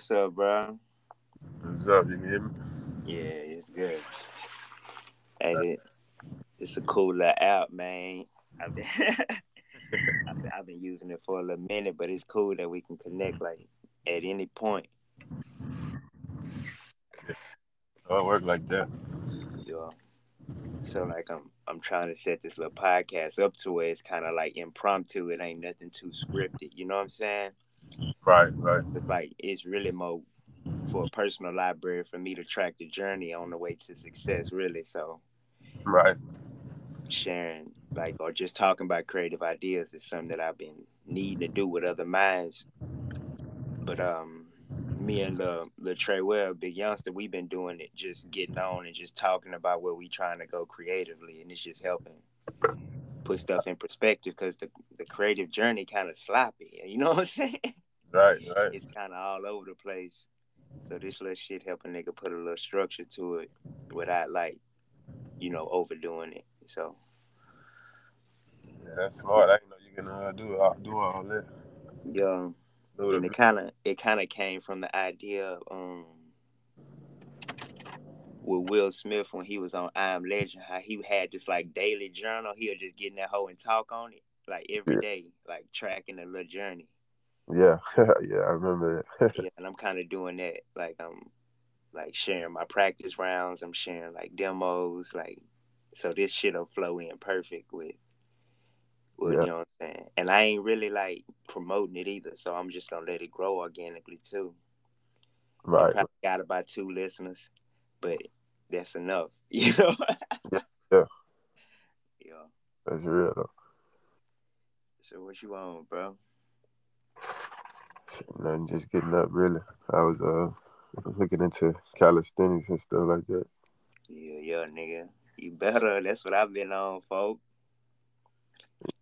what's up, bro? What's up? You hear me? Yeah, it's good. Hey, it, it's a cool little app, man. I've been, I've been I've been using it for a little minute, but it's cool that we can connect like at any point. Oh, it work like that. Yeah. So like I'm I'm trying to set this little podcast up to where it's kind of like impromptu. It ain't nothing too scripted. You know what I'm saying? Right, right. Like it's really more for a personal library for me to track the journey on the way to success. Really, so Right. sharing like or just talking about creative ideas is something that I've been needing to do with other minds. But um me and the the Trey Webb, big youngster, we've been doing it, just getting on and just talking about where we trying to go creatively, and it's just helping put stuff in perspective because the the creative journey kind of sloppy. You know what I'm saying? Right, right. It's kind of all over the place. So this little shit help a nigga put a little structure to it without like, you know, overdoing it. So Yeah, that's smart. I know you can uh, do all, do all that. yeah. And it. it kind of it kind of came from the idea of, um with Will Smith when he was on I Am Legend how he had this like daily journal he'll just get in that hole and talk on it like every Yeah. day like tracking a little journey Yeah, yeah, I remember that. yeah and I'm kind of doing that like I'm like sharing my practice rounds I'm sharing like demos like so this shit'll flow in perfect with with Yeah. you know what I'm saying and I ain't really like promoting it either so I'm just gonna let it grow organically too right. probably got about two listeners, but that's enough, you know. Yeah, yeah. Yeah. That's real though. So what you on, bro? Nothing, just getting up really. I was uh looking into calisthenics and stuff like that. Yeah, yeah, nigga. You better. That's what I've been on, folk,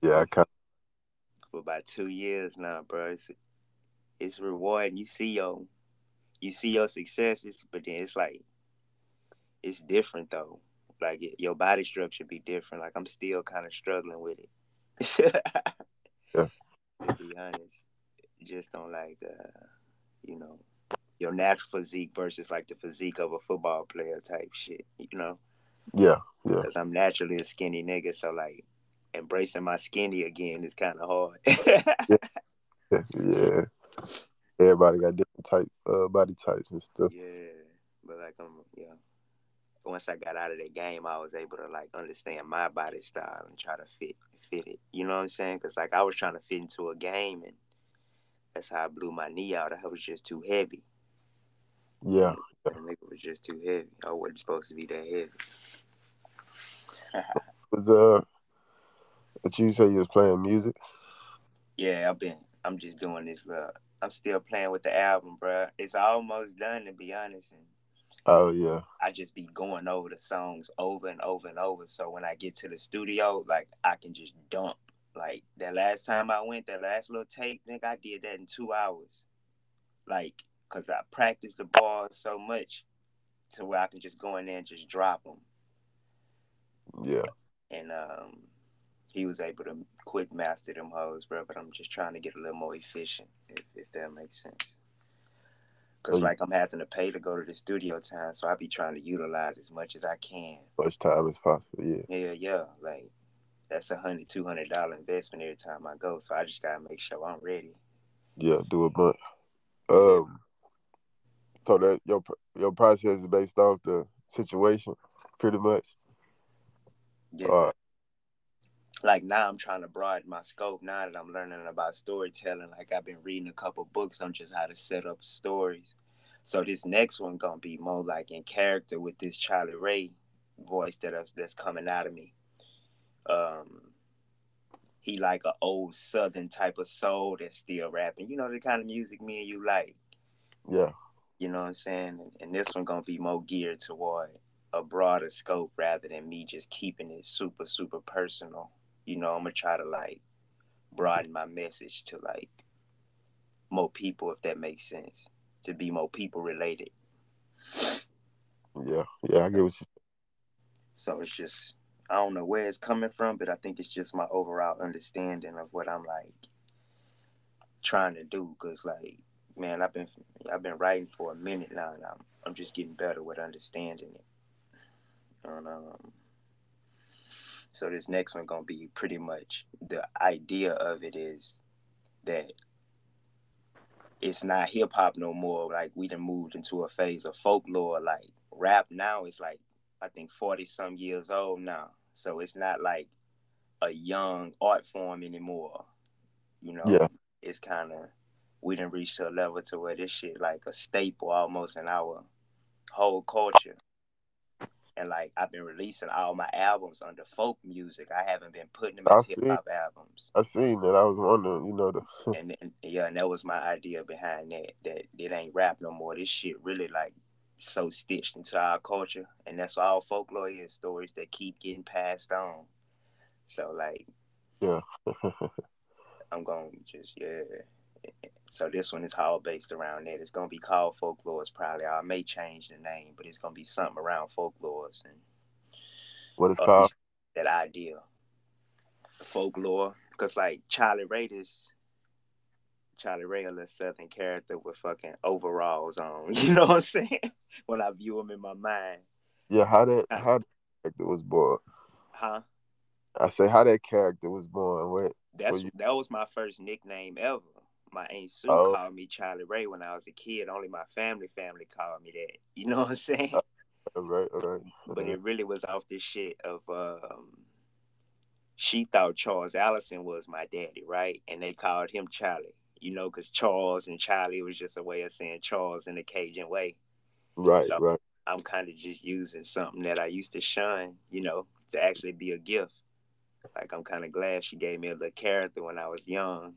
Yeah, I kind for about two years now, bro. It's it's rewarding. You see your you see your successes, but then it's like it's different though. Like it, your body structure be different. Like I'm still kind of struggling with it. Yeah. To be honest, just on like uh, you know, your natural physique versus like the physique of a football player type shit. You know, yeah, yeah, because I'm naturally a skinny nigga, so like embracing my skinny again is kind of hard. yeah, yeah. Everybody got different type uh body types and stuff. Yeah, but like I'm yeah. Once I got out of that game, I was able to like understand my body style and try to fit fit it. You know what I'm saying? Because like I was trying to fit into a game, and that's how I blew my knee out. I was just too heavy. Yeah, The nigga was just too heavy. I wasn't supposed to be that heavy. was uh, but you say you was playing music. yeah, I've been. I'm just doing this. Uh, I'm still playing with the album, bro. It's almost done to be honest, and Oh yeah, I just be going over the songs over and over and over. So when I get to the studio, like I can just dump. Like that last time I went, that last little take, nigga, I did that in two hours. Like, cause I practiced the bars so much to where I can just go in there and just drop them. yeah, And um, he was able to quick master them hoes, bro. But I'm just trying to get a little more efficient, if, if that makes sense. Cause Oh, like I'm having to pay to go to the studio time, so I be trying to utilize as much as I can. much time as possible. Yeah, Yeah, yeah. Like that's a hundred, two hundred dollar investment every time I go. So I just gotta make sure I'm ready. yeah. Do a bunch. Yeah. Um, so that your your process is based off the situation, pretty much. Yeah. Uh, like now I'm trying to broaden my scope now that I'm learning about storytelling. Like I've been reading a couple books on just how to set up stories. So this next one gonna be more like in character with this Charlie Ray voice that is, that's coming out of me. Um, he like a old Southern type of soul that's still rapping. You know the kind of music me and you like. yeah, You know what I'm saying? And, and this one gonna be more geared toward a broader scope rather than me just keeping it super super personal. You know, I'm gonna try to like broaden my message to like more people, if that makes sense, to be more people related. yeah, yeah. I get what you. So it's just I don't know where it's coming from, but I think it's just my overall understanding of what I'm like trying to do. Cause like man, I've been I've been writing for a minute now, and I'm I'm just getting better with understanding it. And, um, so this next one gonna be pretty much the idea of it is that it's not hip hop no more. Like we done moved into a phase of folklore. Like rap now is like I think forty some years old now. So it's not like a young art form anymore. You know, Yeah. it's kind of we didn't reach to a level to where this shit like a staple almost in our whole culture. And like I've been releasing all my albums under folk music. I haven't been putting them as hip hop albums. I seen that. I was wondering, you know, the And, and yeah, and that was my idea behind that. That it ain't rap no more. This shit really like so stitched into our culture, and that's all folklore is stories that keep getting passed on. So like yeah. I'm gonna just yeah. So this one is all based around that. It's gonna be called folklores probably. I may change the name, but it's gonna be something around folklores and what it's uh, called. that idea. Folklore, because like Charlie Ray is Charlie Ray a little southern character with fucking overalls on. You know what I'm saying? when I view him in my mind, Yeah, how that how that character was born. huh? I say how that character was born. What That's Well, you- that was my first nickname ever. My aunt Sue Oh. called me Charlie Ray when I was a kid. Only my family family called me that. You know what I'm saying? all right, all right. but it really was off this shit of um she thought Charles Allison was my daddy, right? And they called him Charlie, you know, because Charles and Charlie was just a way of saying Charles in a Cajun way. right, so- right. I'm kind of just using something that I used to shun, you know, to actually be a gift. Like I'm kind of glad she gave me a little character when I was young,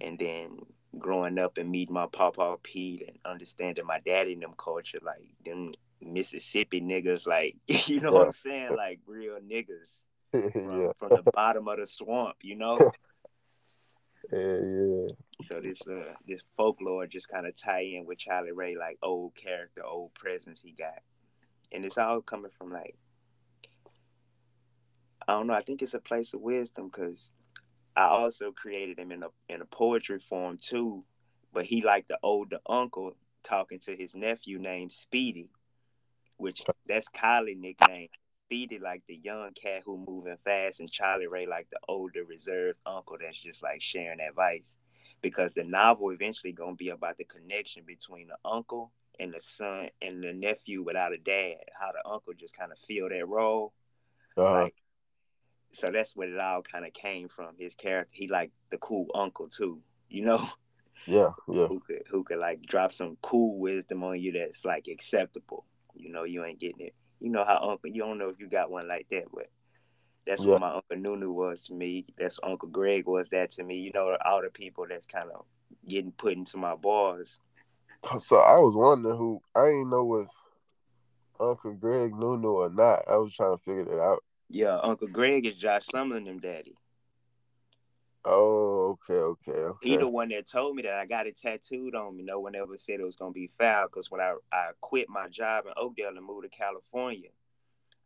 and then growing up and meeting my papa Pete and understanding my daddy and them culture, like them Mississippi niggas, like you know what I'm saying, like real niggas from, yeah, from the bottom of the swamp, you know. yeah, yeah. So this uh, this folklore just kind of tie in with Charlie Ray, like old character, old presence he got, and it's all coming from like I don't know. I think it's a place of wisdom because I also created him in a in a poetry form too, but he like the older uncle talking to his nephew named Speedy, which that's Kylie nickname. Speedy like the young cat who moving fast, and Charlie Ray like the older reserved uncle that's just like sharing advice because the novel eventually gonna be about the connection between the uncle and the son and the nephew without a dad. How the uncle just kind of feel that role. Uh-huh. Like, so that's what it all kind of came from. His character, he like the cool uncle too. You know, yeah, yeah, who could who could like drop some cool wisdom on you that's like acceptable. You know, you ain't getting it. You know how uncle. You don't know if you got one like that, but that's Yeah. what my uncle Nunu was to me. That's Uncle Greg was that to me. You know, all the people that's kind of getting put into my bars. So I was wondering who I ain't know if Uncle Greg knew or not. I was trying to figure that out. Yeah, Uncle Greg is Josh Sumlin them daddy. Oh, okay, okay, okay. He the one that told me that I got it tattooed on me. No one ever said it was gonna be foul because when I, I quit my job in Oakdale and moved to California,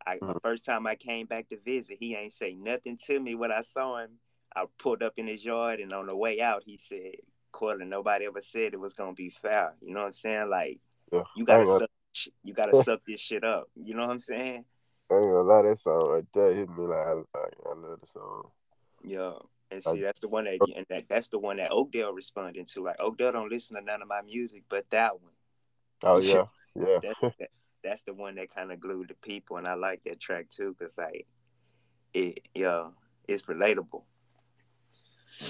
I the Mhm. first time I came back to visit, he ain't say nothing to me when I saw him. I pulled up in his yard and on the way out he said, Cortland, nobody ever said it was gonna be foul. You know what I'm saying? Like Yeah, you gotta suck you gotta suck this shit up. You know what I'm saying? I ain't gonna lie, that song right there hit me like I, I, love the song. Yeah. And see, that's the one that oh. and that, that's the one that Oakdale responded to. Like Oakdale don't listen to none of my music but that one. Oh yeah, yeah, that's that, that's the one that kind of glued the people, and I like that track too, cause like it, yeah, it's relatable,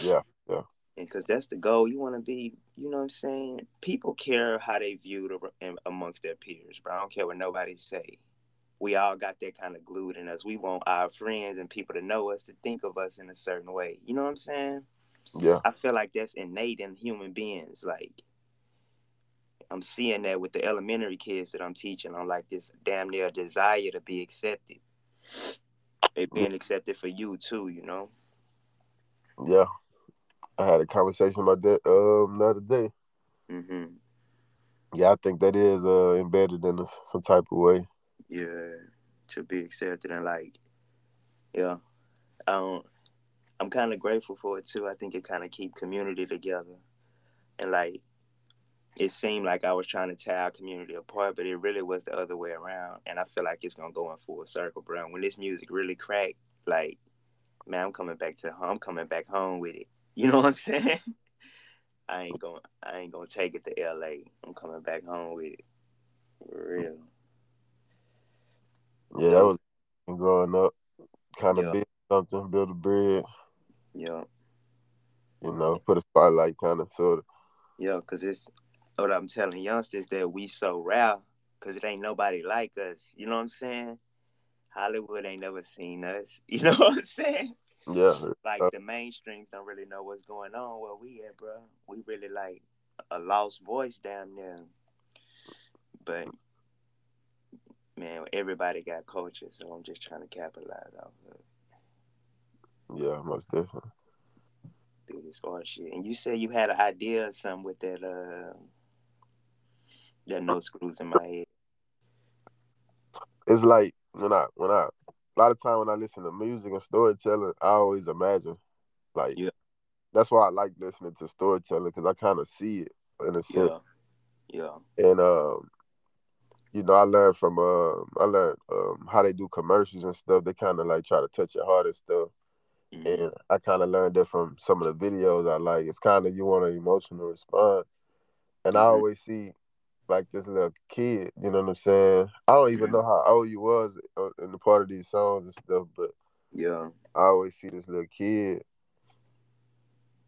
yeah, yeah. and cause that's the goal. You want to be, you know what I'm saying? People care how they viewed amongst their peers, but I don't care what nobody say. We all got that kind of glued in us. We want our friends and people to know us to think of us in a certain way. You know what I'm saying? yeah, I feel like that's innate in human beings. Like I'm seeing that with the elementary kids that I'm teaching on like this damn near desire to be accepted. It being accepted for you too, you know? yeah. I had a conversation about that um the other day. Mm-hmm. Yeah, I think that is uh embedded in us some type of way. Yeah. To be accepted and like yeah. I don't I'm kinda grateful for it too. I think it kinda keep community together. And like it seemed like I was trying to tear our community apart, but it really was the other way around. And I feel like it's gonna go in full circle, bro. When this music really crack, like, man, I'm coming back to home. I'm coming back home with it. You know what I'm saying? I ain't gonna I ain't gonna take it to L.A. I'm coming back home with it. For real. Yeah, that was growing up. Kind of yeah. build something, build a bridge. Yeah. You know, put a spotlight, kind of, sort of. Yeah, cause it's what I'm telling youngsters that we so rare, cause it ain't nobody like us. You know what I'm saying? Hollywood ain't never seen us. You know what I'm saying? Yeah. Like uh, the mainstreams don't really know what's going on where we at, bro. We really like a lost voice down there. But man, everybody got culture, so I'm just trying to capitalize off of it. Yeah, most definitely. Do this art shit. And you said you had an idea or something with that uh that no screws in my head. It's like when I when I a lot of time when I listen to music and storytelling, I always imagine like yeah. That's why I like listening to storytelling because I kind of see it in a sense. Yeah. Yeah. And um, you know, I learned from uh, I learned um how they do commercials and stuff. They kind of like try to touch your heart and stuff. Mm-hmm. And I kind of learned that from some of the videos I like. It's kind of you want an emotional response, and mm-hmm. I always see like this little kid. You know what I'm saying? I don't even know how old you was uh, in the part of these songs and stuff, but yeah, I always see this little kid.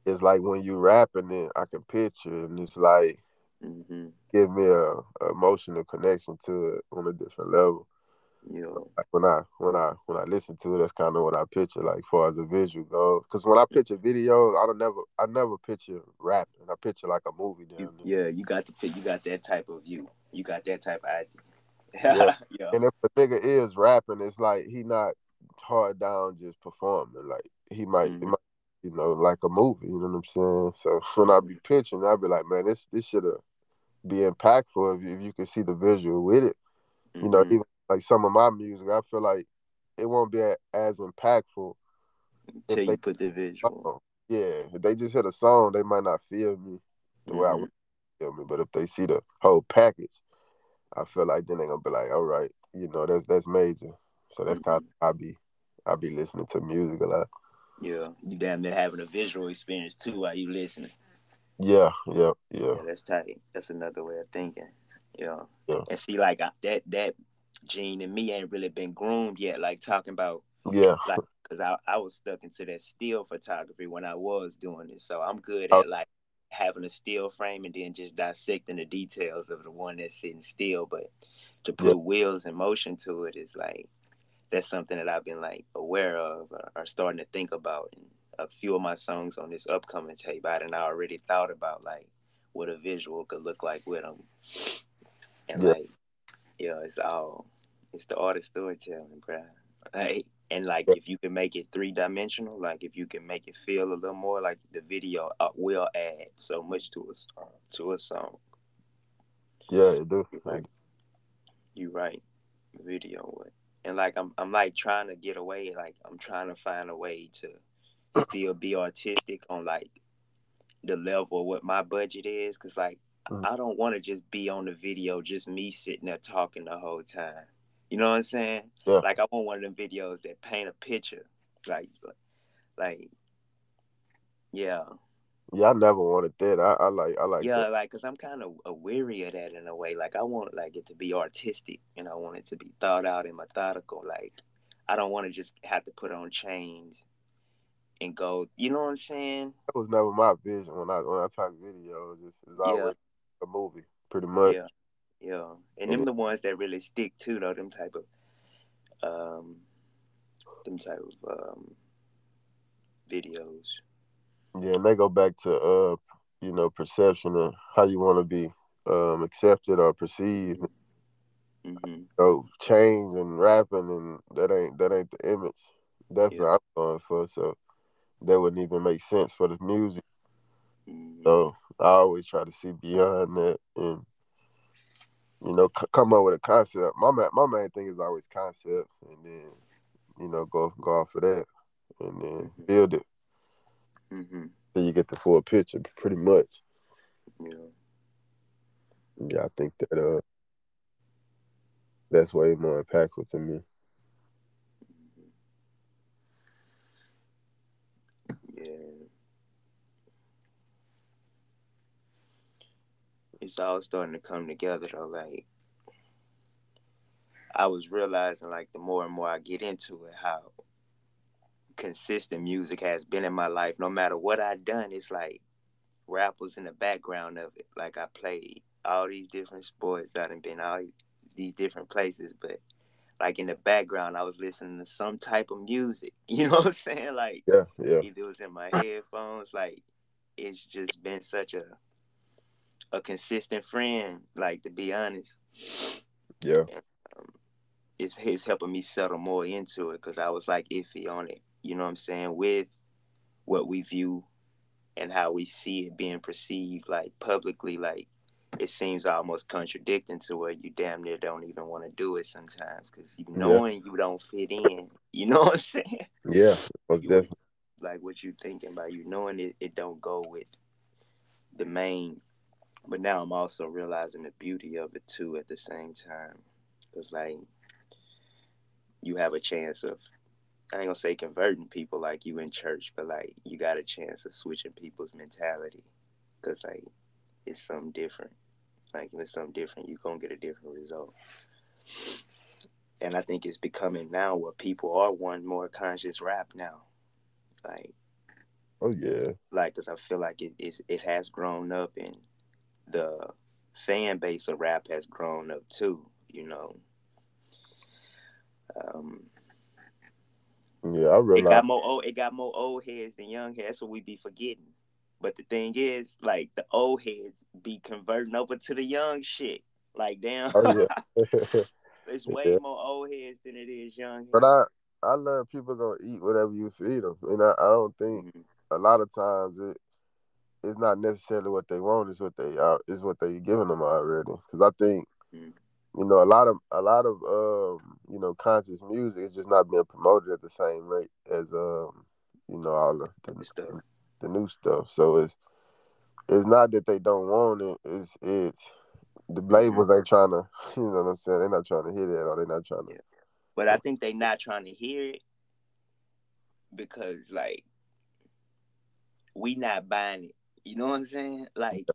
It's like when you rapping it, I can picture, and it's like mm-hmm. give me a, a, emotional connection to it on a different level. Yeah. Like when I when I when I listen to it, that's kind of what I picture, like far as a visual goes. Because when I picture videos, I don't never I never picture rapping. I picture like a movie. You, yeah, you got the you got that type of view. You got that type of idea. yeah. yeah. And if a nigga is rapping, it's like he not hard down just performing. Like he might, mm-hmm. might you know, like a movie. You know what I'm saying? So when I be pitching, I be like, man, this this should be impactful if you, if you can see the visual with it. Mm-hmm. You know, mm-hmm. even like some of my music, I feel like it won't be as impactful until you put the visual. Yeah, if they just hit a song, they might not feel me the mm-hmm. way I mm-hmm. would feel me. But if they see the whole package, I feel like then they're gonna be like, all right, you know, that's that's major. So that's mm-hmm. kind of I be I be listening to music a lot. Yeah, you damn near having a visual experience too while you listening. Yeah, yeah, yeah. Yeah, that's tight. That's another way of thinking. Yeah. yeah. And see, like that that gene and me ain't really been groomed yet. Like talking about yeah, like because I I was stuck into that still photography when I was doing it. So I'm good oh. at like having a still frame and then just dissecting the details of the one that's sitting still. But to put yeah. wheels and motion to it is like that's something that I've been like aware of or, or starting to think about. And a few of my songs on this upcoming tape, I had already thought about like what a visual could look like with them. And yeah. like, yeah, it's all it's the art of storytelling, bro. Like, and like if you can make it three dimensional, like if you can make it feel a little more like the video uh, will add so much to a to a song. Yeah, it do. You right. You right. Video would and like I'm I'm like trying to get away, like I'm trying to find a way to still be artistic on like the level of what my budget is, cause like mm. I don't want to just be on the video, just me sitting there talking the whole time. You know what I'm saying? Yeah. Like I want one of them videos that paint a picture, like, like, yeah. Yeah, I never wanted that. I, I like I like yeah, that. like because I'm kind of weary of that in a way. Like I want like it to be artistic, and I want it to be thought out and methodical. Like I don't want to just have to put on chains and go. You know what I'm saying? That was never my vision when I when I talk video. It's, it's always yeah. a movie, pretty much. Yeah, yeah, and, and them it, the ones that really stick too, though. Them type of um, them type of um videos. Yeah, and they go back to uh, you know, perception and how you want to be um accepted or perceived. Mm-hmm. So change and rapping and that ain't that ain't the image. Definitely yeah. I'm going for. So that wouldn't even make sense for the music. Mm-hmm. So I always try to see beyond that and you know c- come up with a concept. My ma- my main thing is always concept, and then you know go go off of that and then mm-hmm. build it. Mm-hmm. So you get the full picture, pretty much. Yeah. Yeah, I think that uh that's way more impactful to me. Yeah. It's all starting to come together though. Like I was realizing like the more and more I get into it, how consistent music has been in my life. No matter what I done, it's like rap was in the background of it. Like I played all these different sports. I done been all these different places, but like in the background, I was listening to some type of music. You know what I'm saying? Like yeah, yeah. If it was in my headphones, like it's just been such a a consistent friend. Like to be honest. Yeah. And, um, it's it's helping me settle more into it because I was like iffy on it. You know what I'm saying? With what we view and how we see it being perceived, like publicly, like it seems almost contradicting to where you damn near don't even want to do it sometimes because knowing yeah. you don't fit in. You know what I'm saying? Yeah, most you, definitely. Like what you're thinking about, you knowing it, it don't go with the main. But now I'm also realizing the beauty of it too at the same time, because like you have a chance of I ain't gonna say converting people like you in church, but like you got a chance of switching people's mentality, cause like it's something different. Like if it's something different, you're gonna get a different result. And I think it's becoming now where people are one more conscious rap now. Like Oh yeah. Like cause I feel like it is it has grown up and the fan base of rap has grown up too, you know. Um yeah, I realize it got more old. It got more old heads than young heads, so we be forgetting. But the thing is, like the old heads be converting over to the young shit. Like damn, oh, yeah. it's way yeah. more old heads than it is young. Heads. But I I learned people gonna eat whatever you feed them, and I, I don't think mm-hmm. a lot of times it it's not necessarily what they want; it's what they are, is what they giving them already. Because I think. Mm-hmm you know, a lot of a lot of um, you know, conscious music is just not being promoted at the same rate as um, you know, all the the, the, new stuff. So it's it's not that they don't want it. It's it's the labels ain't trying to, you know what I'm saying? They're not trying to hear that, or they're not trying to. Yeah. But I think they're not trying to hear it because, like, we not buying it. You know what I'm saying? Like,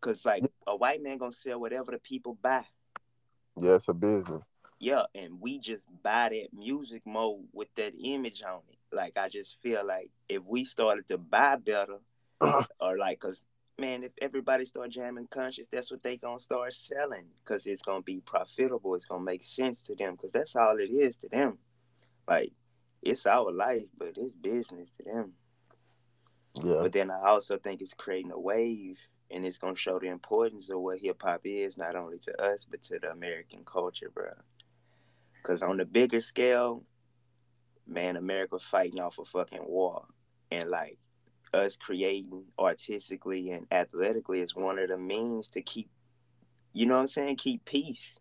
cause like a white man gonna sell whatever the people buy. Yeah, it's a business. Yeah, and we just buy that music mode with that image on it. Like I just feel like if we started to buy better, or like, cause man, if everybody start jamming conscious, that's what they gonna start selling, cause it's gonna be profitable. It's gonna make sense to them, cause that's all it is to them. Like it's our life, but it's business to them. Yeah. But then I also think it's creating a wave and it's gonna show the importance of what hip hop is, not only to us but to the American culture, bro. Cause on the bigger scale, man, America fighting off a fucking war, and like us creating artistically and athletically is one of the means to keep, you know what I'm saying, keep peace.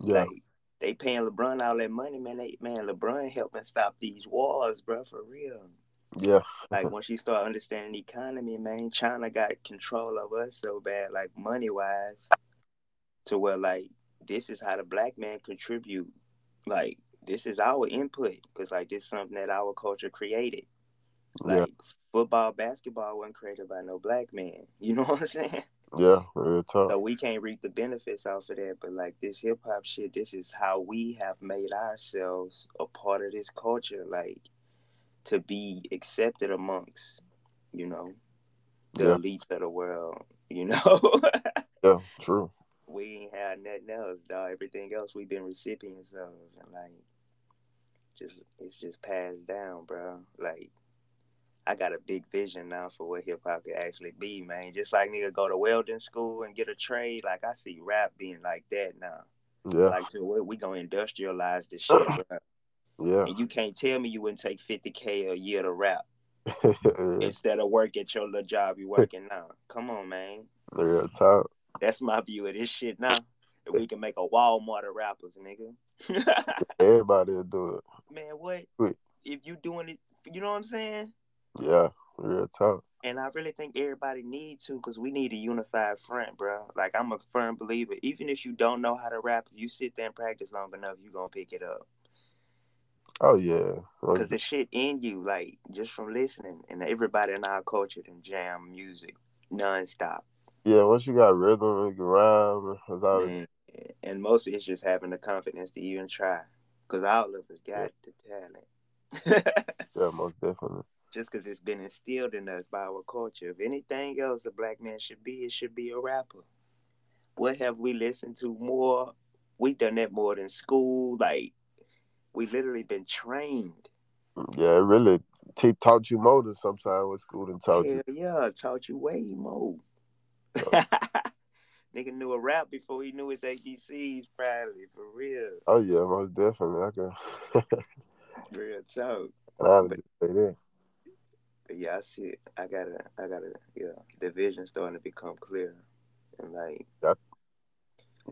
Yeah. Like they paying LeBron all that money, man. They man, LeBron helping stop these wars, bro, for real. Yeah. like once you start understanding the economy, man, China got control of us so bad, like money wise, to where like this is how the black man contribute. Like this is our input because like this is something that our culture created. Like yeah. football, basketball wasn't created by no black man. You know what I'm saying? Yeah, real tough. So we can't reap the benefits off of that. But like this hip hop shit, this is how we have made ourselves a part of this culture. Like to be accepted amongst, you know, the yeah. elites of the world, you know. yeah, true. We ain't had nothing else, dog. Everything else we've been recipients of, and like, just it's just passed down, bro. Like, I got a big vision now for what hip hop could actually be, man. Just like nigga go to welding school and get a trade, like I see rap being like that now. Yeah. Like to we, we gonna industrialize this shit, bro. Yeah. And you can't tell me you wouldn't take 50K a year to rap instead of work at your little job you're working now. Come on, man. Real talk. That's my view of this shit now. We can make a Walmart of rappers, nigga. Everybody will do it. Man, what? Wait. If you doing it, you know what I'm saying? Yeah, real talk. and I really think everybody needs to because we need a unified front, bro. Like I'm a firm believer. Even if you don't know how to rap, if you sit there and practice long enough, you're gonna pick it up. Oh yeah, Cause the shit in you, like just from listening, and everybody in our culture can jam music nonstop. Yeah, once you got rhythm and rhyme, Man, and most of it's just having the confidence to even try. Cause all of us got yeah. the talent. yeah, most definitely. Just because it's been instilled in us by our culture. If anything else a black man should be, it should be a rapper. What have we listened to more? We done that more than school. Like we literally been trained. Yeah, it really t- taught you more than sometimes with school than taught Hell you. Yeah, taught you way more. Nigga knew a rap before he knew his ABCs, probably for real. Oh yeah, most definitely. I can. real talk. I but, say that. But yeah, I see. It. I gotta. I gotta. Yeah, the vision starting to become clear, and like.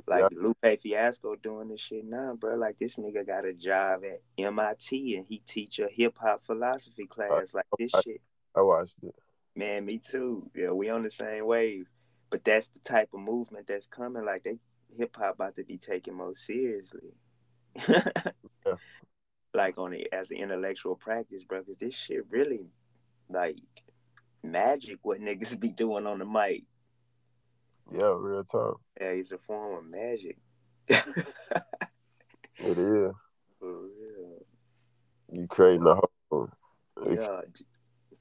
Like yeah. Lupe Fiasco doing this shit now, bro. Like this nigga got a job at MIT and he teach a hip hop philosophy uh, class. Like this I, shit. I watched it. Man, me too. Yeah, we on the same wave. But that's the type of movement that's coming. Like they hip hop about to be taken more seriously. yeah. Like on it as an intellectual practice, bro. Cause this shit really like magic. What niggas be doing on the mic. Yeah, real talk. Yeah, it's a form of magic. it is. For real. You creating a whole. Yeah,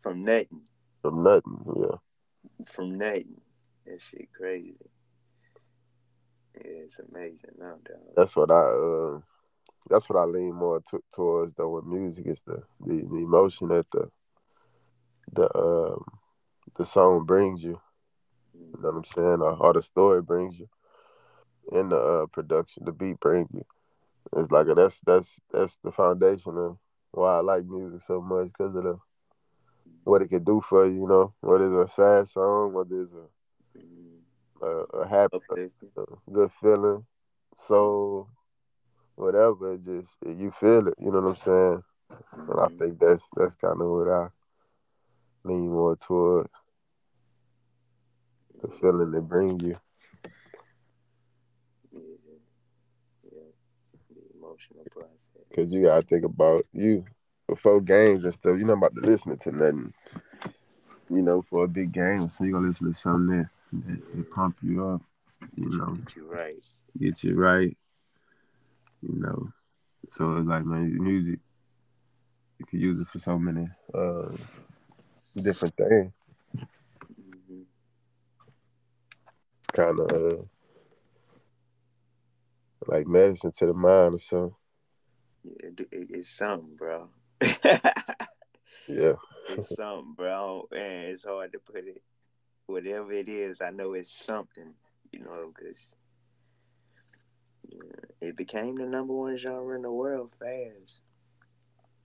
from nothing. From nothing, yeah. From nothing. That shit crazy. Yeah, it's amazing now, dog. That's what I uh, that's what I lean more t- towards though with music is the, the the emotion that the the um the song brings you. You know what I'm saying? Or, or the story brings you, and the uh, production, the beat brings you. It's like a, that's that's that's the foundation of why I like music so much because of the what it can do for you. You know, what is a sad song, what is a a, a happy, a, a good feeling, soul, whatever. It just you feel it. You know what I'm saying? And I mm-hmm. think that's that's kind of what I lean more towards. The feeling they bring you. Yeah, yeah, the emotional process. Cause you gotta think about you before games and stuff. You're not about to listen to nothing you know, for a big game. So you're gonna listen to something that, that, that pump you up, you know. Get you right. Get you right. You know. So it's like man, music you can use it for so many uh, different things. Mm-hmm. Kind of uh, like medicine to the mind or something. Yeah, it's something, bro. yeah it's something, bro. And it's hard to put it. Whatever it is, I know it's something, you know, because it became the number one genre in the world fast.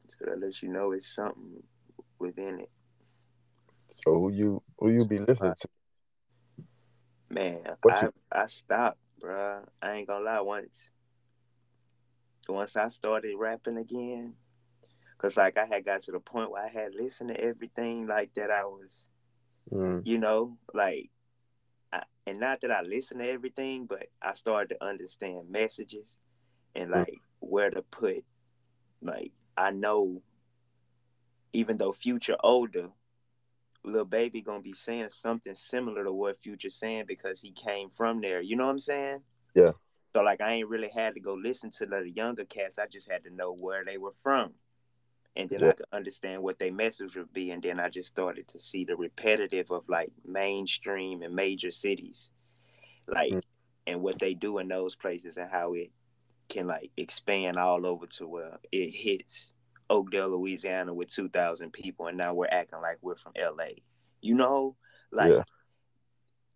So that lets you know it's something within it. So who you who you be listening to? Man, what I you... I stopped, bro. I ain't gonna lie. Once once I started rapping again, Cause like I had got to the point where I had listened to everything like that I was, mm. you know, like, I, and not that I listened to everything, but I started to understand messages and mm. like mm. where to put, like I know, even though Future older, Lil Baby gonna be saying something similar to what Future saying because he came from there. You know what I'm saying? Yeah. So like I ain't really had to go listen to the younger cats. I just had to know where they were from and then yeah. I could understand what their message would be. And then I just started to see the repetitive of like mainstream and major cities, like, mm-hmm. and what they do in those places and how it can like expand all over to where it hits Oakdale, Louisiana with 2,000 people. And now we're acting like we're from LA, you know? Like, yeah.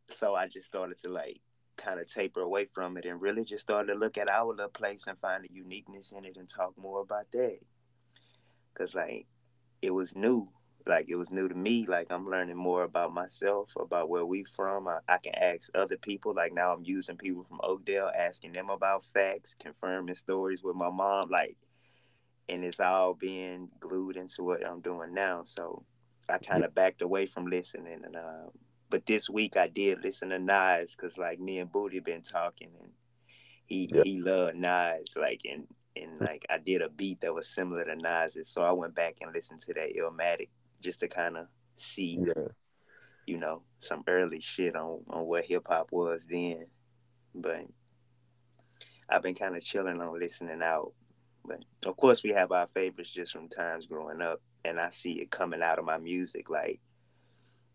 so I just started to like kind of taper away from it and really just started to look at our little place and find the uniqueness in it and talk more about that because like it was new like it was new to me like i'm learning more about myself about where we from I, I, can ask other people like now i'm using people from oakdale asking them about facts confirming stories with my mom like and it's all being glued into what i'm doing now so I kind of backed away from listening. And uh, but this week I did listen to Nas because like me and Booty been talking, and he yeah. he loved Nas. Like and and like I did a beat that was similar to Nas's, so I went back and listened to that Illmatic just to kind of see, yeah. you know, some early shit on on what hip hop was then. But I've been kind of chilling on listening out. But of course, we have our favorites just from times growing up, and I see it coming out of my music, like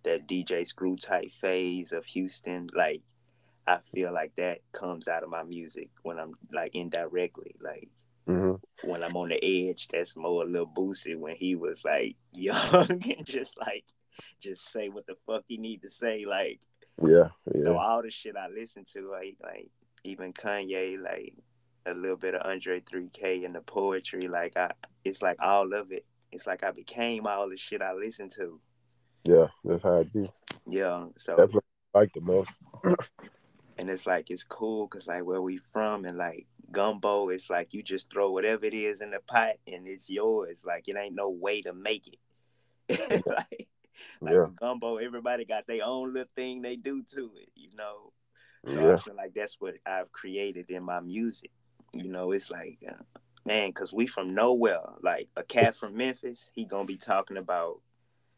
that DJ Screw type phase of Houston. Like I feel like that comes out of my music when I'm like indirectly, like Mm-hmm. When I'm on the edge, that's more a little boosted when he was like young and just like just say what the fuck he need to say. Like yeah, yeah. So all the shit I listen to, like like even Kanye, like a little bit of Andre 3K and the poetry, like I it's like all of it. It's like I became all the shit I listen to. Yeah, that's how I do. Yeah, so definitely like the most. and it's like it's cool because like where we from and like gumbo it's like you just throw whatever it is in the pot and it's yours like it ain't no way to make it like, like yeah. gumbo everybody got their own little thing they do to it you know so yeah. i feel like that's what i've created in my music you know it's like uh, man because we from nowhere like a cat from memphis he gonna be talking about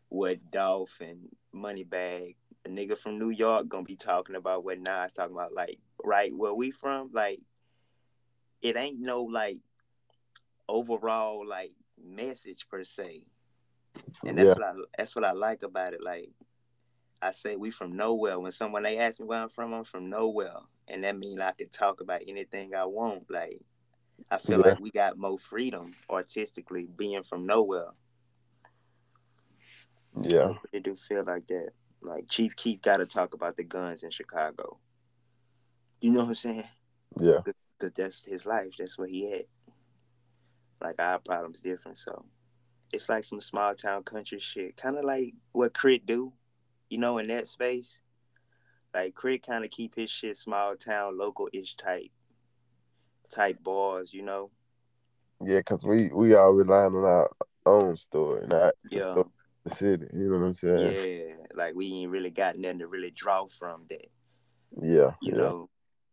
what dolph and moneybagg a nigga from New York gonna be talking about what Nas talking about. Like, right where we from, like, it ain't no like overall like message per se. And that's yeah. what I that's what I like about it. Like I say we from nowhere. When someone they ask me where I'm from, I'm from nowhere. And that means I can talk about anything I want. Like I feel yeah. like we got more freedom artistically being from nowhere. Yeah. I really do feel like that. Like Chief Keef got to talk about the guns in Chicago. You know what I'm saying? Yeah. Because that's his life. That's where he at. Like our problem's different. So it's like some small town country shit. Kind of like what Crit do, you know, in that space. Like Crit kind of keep his shit small town, local ish type, type bars, you know. Yeah, cause we we all relying on our own story, not yeah. the the city. You know what I'm saying? Yeah, like we ain't really got nothing to really draw from that. Yeah, you yeah. know.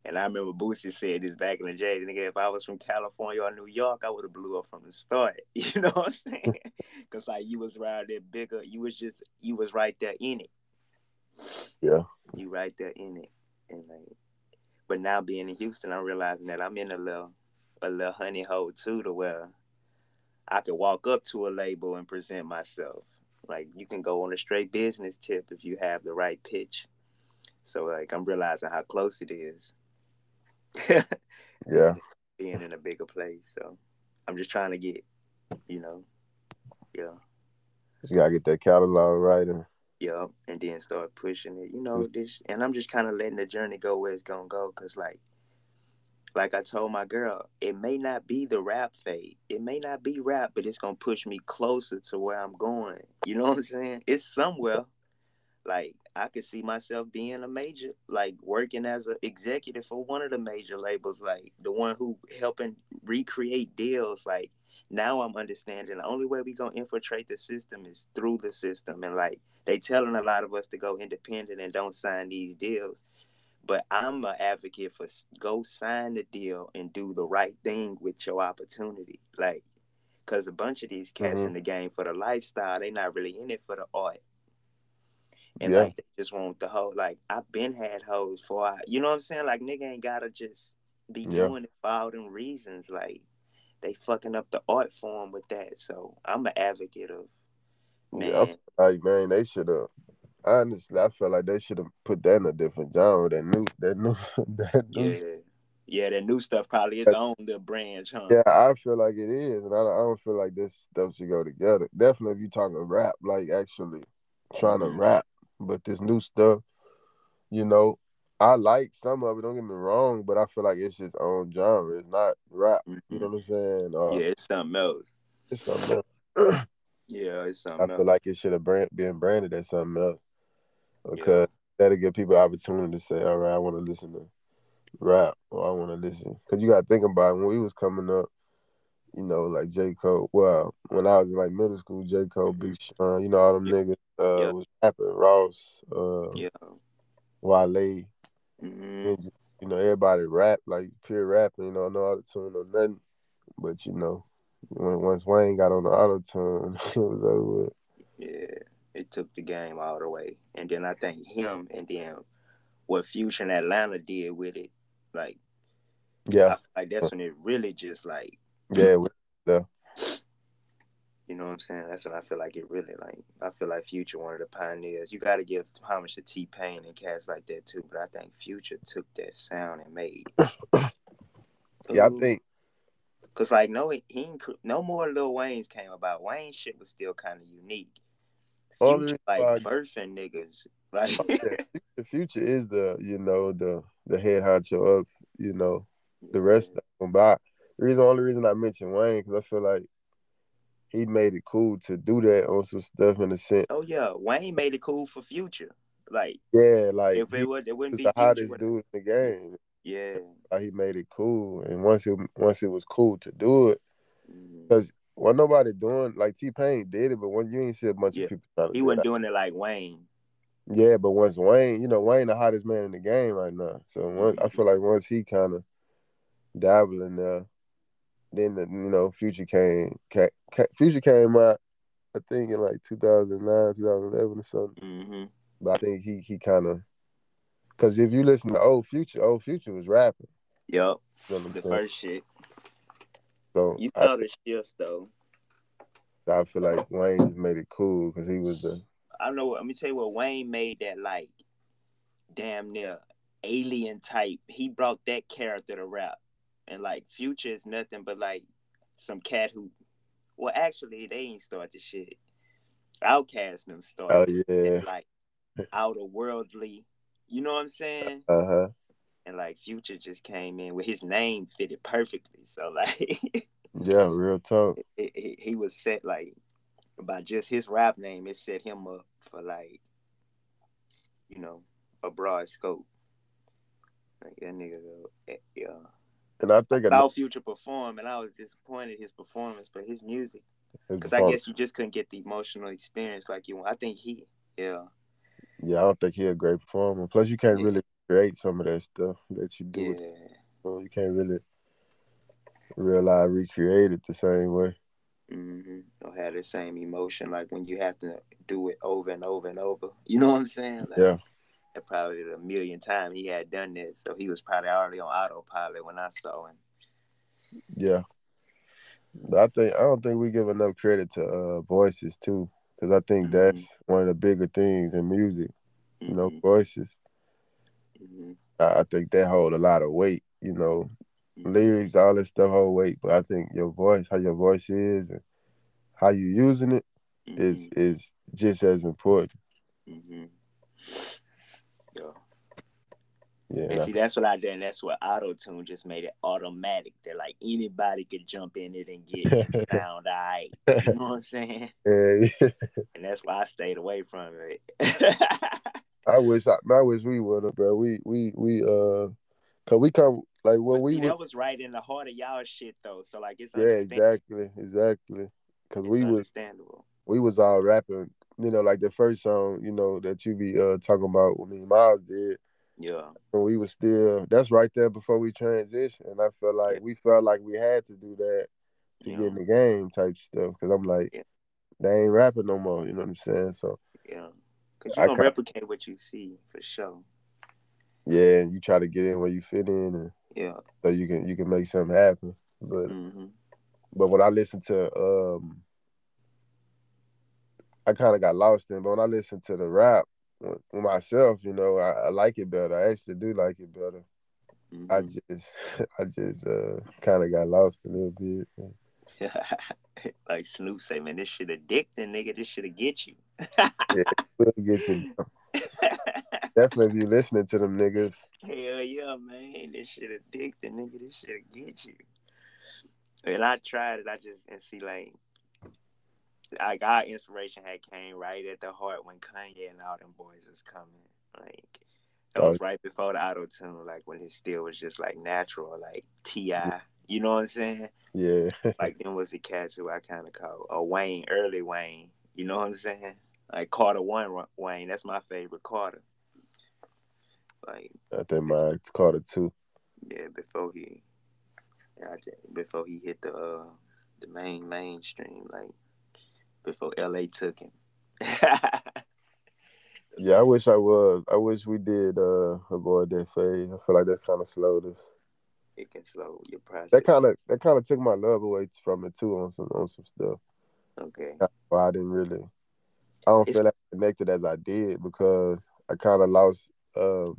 And I remember Boosie said this back in the day. Nigga, if I was from California or New York, I would have blew up from the start. You know what I'm saying? Because like you was right there bigger. You was just you was right there in it. Yeah. You right there in it, and like, but now being in Houston, I'm realizing that I'm in a little a little honey hole too, to where I could walk up to a label and present myself. Like you can go on a straight business tip if you have the right pitch. So like I'm realizing how close it is. yeah. Being in a bigger place. So I'm just trying to get, you know, yeah. You gotta get that catalog right and yeah, and then start pushing it. You know, mm. this and I'm just kind of letting the journey go where it's gonna go. Cause like like I told my girl, it may not be the rap fade. It may not be rap, but it's gonna push me closer to where I'm going. You know what I'm saying? It's somewhere. Like I could see myself being a major, like working as an executive for one of the major labels, like the one who helping recreate deals. Like now I'm understanding the only way we gonna infiltrate the system is through the system, and like they telling a lot of us to go independent and don't sign these deals but I'm an advocate for go sign the deal and do the right thing with your opportunity. Like, cause a bunch of these cats mm-hmm. in the game for the lifestyle, they not really in it for the art. And yeah. like they just want the whole like I've been had hoes for you know what I'm saying? Like nigga ain't gotta just be yeah. doing it for all them reasons. Like they fucking up the art form with that. So I'm an advocate of man. Yeah, like man, they should have honestly, I feel like they should have put that in a different genre. That new, that new, that new. Yeah, yeah, that new stuff probably is on the branch, huh? Yeah, I feel like it is, and I, I don't feel like this stuff should go together. Definitely, if you talking rap, like actually trying mm-hmm. to rap, but this new stuff, you know, I like some of it. Don't get me wrong, but I feel like it's just own genre. It's not rap. Mm-hmm. You know what I'm saying? Uh, yeah, it's something else. It's something else. yeah, it's something. I else. feel like it should have brand, been branded as something else because yeah. that'll give people opportunity to say, all right, I want to listen to rap or I want to listen. Because you got to think about it, when we was coming up, you know, like J. Cole. Well, when I was in like middle school, J. Cole, Mm-hmm. Big Sean, you know, all them Yeah. niggas uh Yeah. was rapping. Ross, uh Yeah. Wale, hmm and just, you know, everybody rap, like pure rapping, you know, no auto tune or nothing. But you know, when once Wayne got on the auto tune, it was over with. Yeah. It took the game all the way. And then I think him and then what Future and Atlanta did with it, like Yeah, like that's when it really just like yeah, we- You know what I'm saying? That's when I feel like it really like I feel like Future one of the pioneers. You got to give homage to T Pain and cats like that too. But I think Future took that sound and made. yeah. I think Cause like no, he no more Lil Wayne's came about. Wayne shit was still kind of unique. Future like why- birthing niggas. Like the future is the you know the the head honcho up. You know the rest of them. But I, the reason, only reason I mentioned Wayne because I feel like he made it cool to do that on some stuff in a sense. Oh yeah, Wayne made it cool for Future. Like Yeah, like if it would, it wouldn't be the hottest dude in the game. Yeah. Like, he made it cool, and once it once it was cool to do it, because well nobody doing like T Pain did it, but when you ain't see a bunch Yeah. of people trying to He wasn't doing it like Wayne. Yeah, but once Wayne, you know, Wayne the hottest man in the game right now. So once I Mhm. feel like once he kind of dabbled in there, then the you know Future came, ca ca- Future came out, I think in like 2009, 2011 or something. hmm But I think he he kind of, cause if you listen to old Future, old Future was rapping. Yep. You know The saying? first shit. So You I, saw the shift though. I feel like Wayne just made it cool because he was the I don't know. Let me tell you what Wayne made that like damn near alien type. He brought that character to rap, and like Future is nothing but like some cat who. Well, actually, they ain't start the shit. OutKast them start. oh yeah, like outer worldly. You know what I'm saying? uh huh, And like Future just came in with his name fitted perfectly. So like yeah, real talk. it, it, he was set like by just his rap name, it set him up for like, you know, a broad scope. Like that nigga, eh, yeah. And I think I another Future perform, and I was disappointed his performance, but his music, because I guess you just couldn't get the emotional experience like you. want. I think he, yeah, Yeah, I don't think he a great performer. Plus, you can't Yeah. really create some of that stuff that you do. yeah, So you can't really realize recreate it the same way. mm-hmm. Don't have the same emotion like when you have to do it over and over and over. You know what I'm saying? Like, Yeah, probably a million times he had done this, so he was probably already on autopilot when I saw him. yeah. But I think I don't think we give enough credit to uh, voices too, because I think Mhm. that's one of the bigger things in music. You know, Mhm, voices. mhm, I, I think they hold a lot of weight. You know, mhm. lyrics, all that stuff hold weight, but I think your voice, how your voice is, and how you using it is Mhm, is just as important. Yeah. Yeah, And see, that's what I did. And that's what auto tune just made it automatic. That like anybody could jump in it and get sound alright. You know what I'm saying? yeah. And that's why I stayed away from it. I wish I, I wish we would have, bro. We we we uh, cause we come like when But we see, that was right in the heart of y'all shit though. So like it's yeah, exactly, exactly. Cause It's we was understandable. we was all rapping, you know, like the first song, you know, that you be uh talking about when mean, Miles did, Yeah. and we was still that's right there before we transitioned. And I felt like we felt like we had to do that to Yeah. get in the game type stuff. Cause I'm like, Yeah. they ain't rapping no more. You know what I'm saying? So Yeah. Cause you're gonna ca- replicate what you see for sure. yeah, you try to get in where you fit in, and Yeah. so you can you can make something happen. But hmm But when I listen to um I kind of got lost in, but when I listen to the rap myself, you know, I, I like it better. I actually do like it better. I hmm just I just uh kind of got lost a little bit. like Snoop say, man, this shit addicting, nigga. This shit'll get you. Still get you. Definitely if you listening to them niggas. Hell yeah, man. This shit addicting, nigga. This shit'll get you. And I tried it. I just and see like like our inspiration had came right at the heart when Kanye and all them boys was coming. Like that was right before the auto tune, like when it still was just like natural, like Ti. You know what I'm saying? Yeah. like then was the cats who I kind of call a Wayne, early Wayne. You know what I'm saying? Like Carter one Wayne. That's my favorite Carter. Like I think my Carter two. Yeah, before he, yeah, before he hit the uh, the main mainstream, like before LA took him. yeah, I wish I was. I wish we did uh avoid that phase. I feel like that kind of slowed us. It can slow your process. That kind of that kind of took my love away from it too on some on some stuff. Okay. Well, I didn't really. I don't it's, feel like connected as I did because I kind of lost um,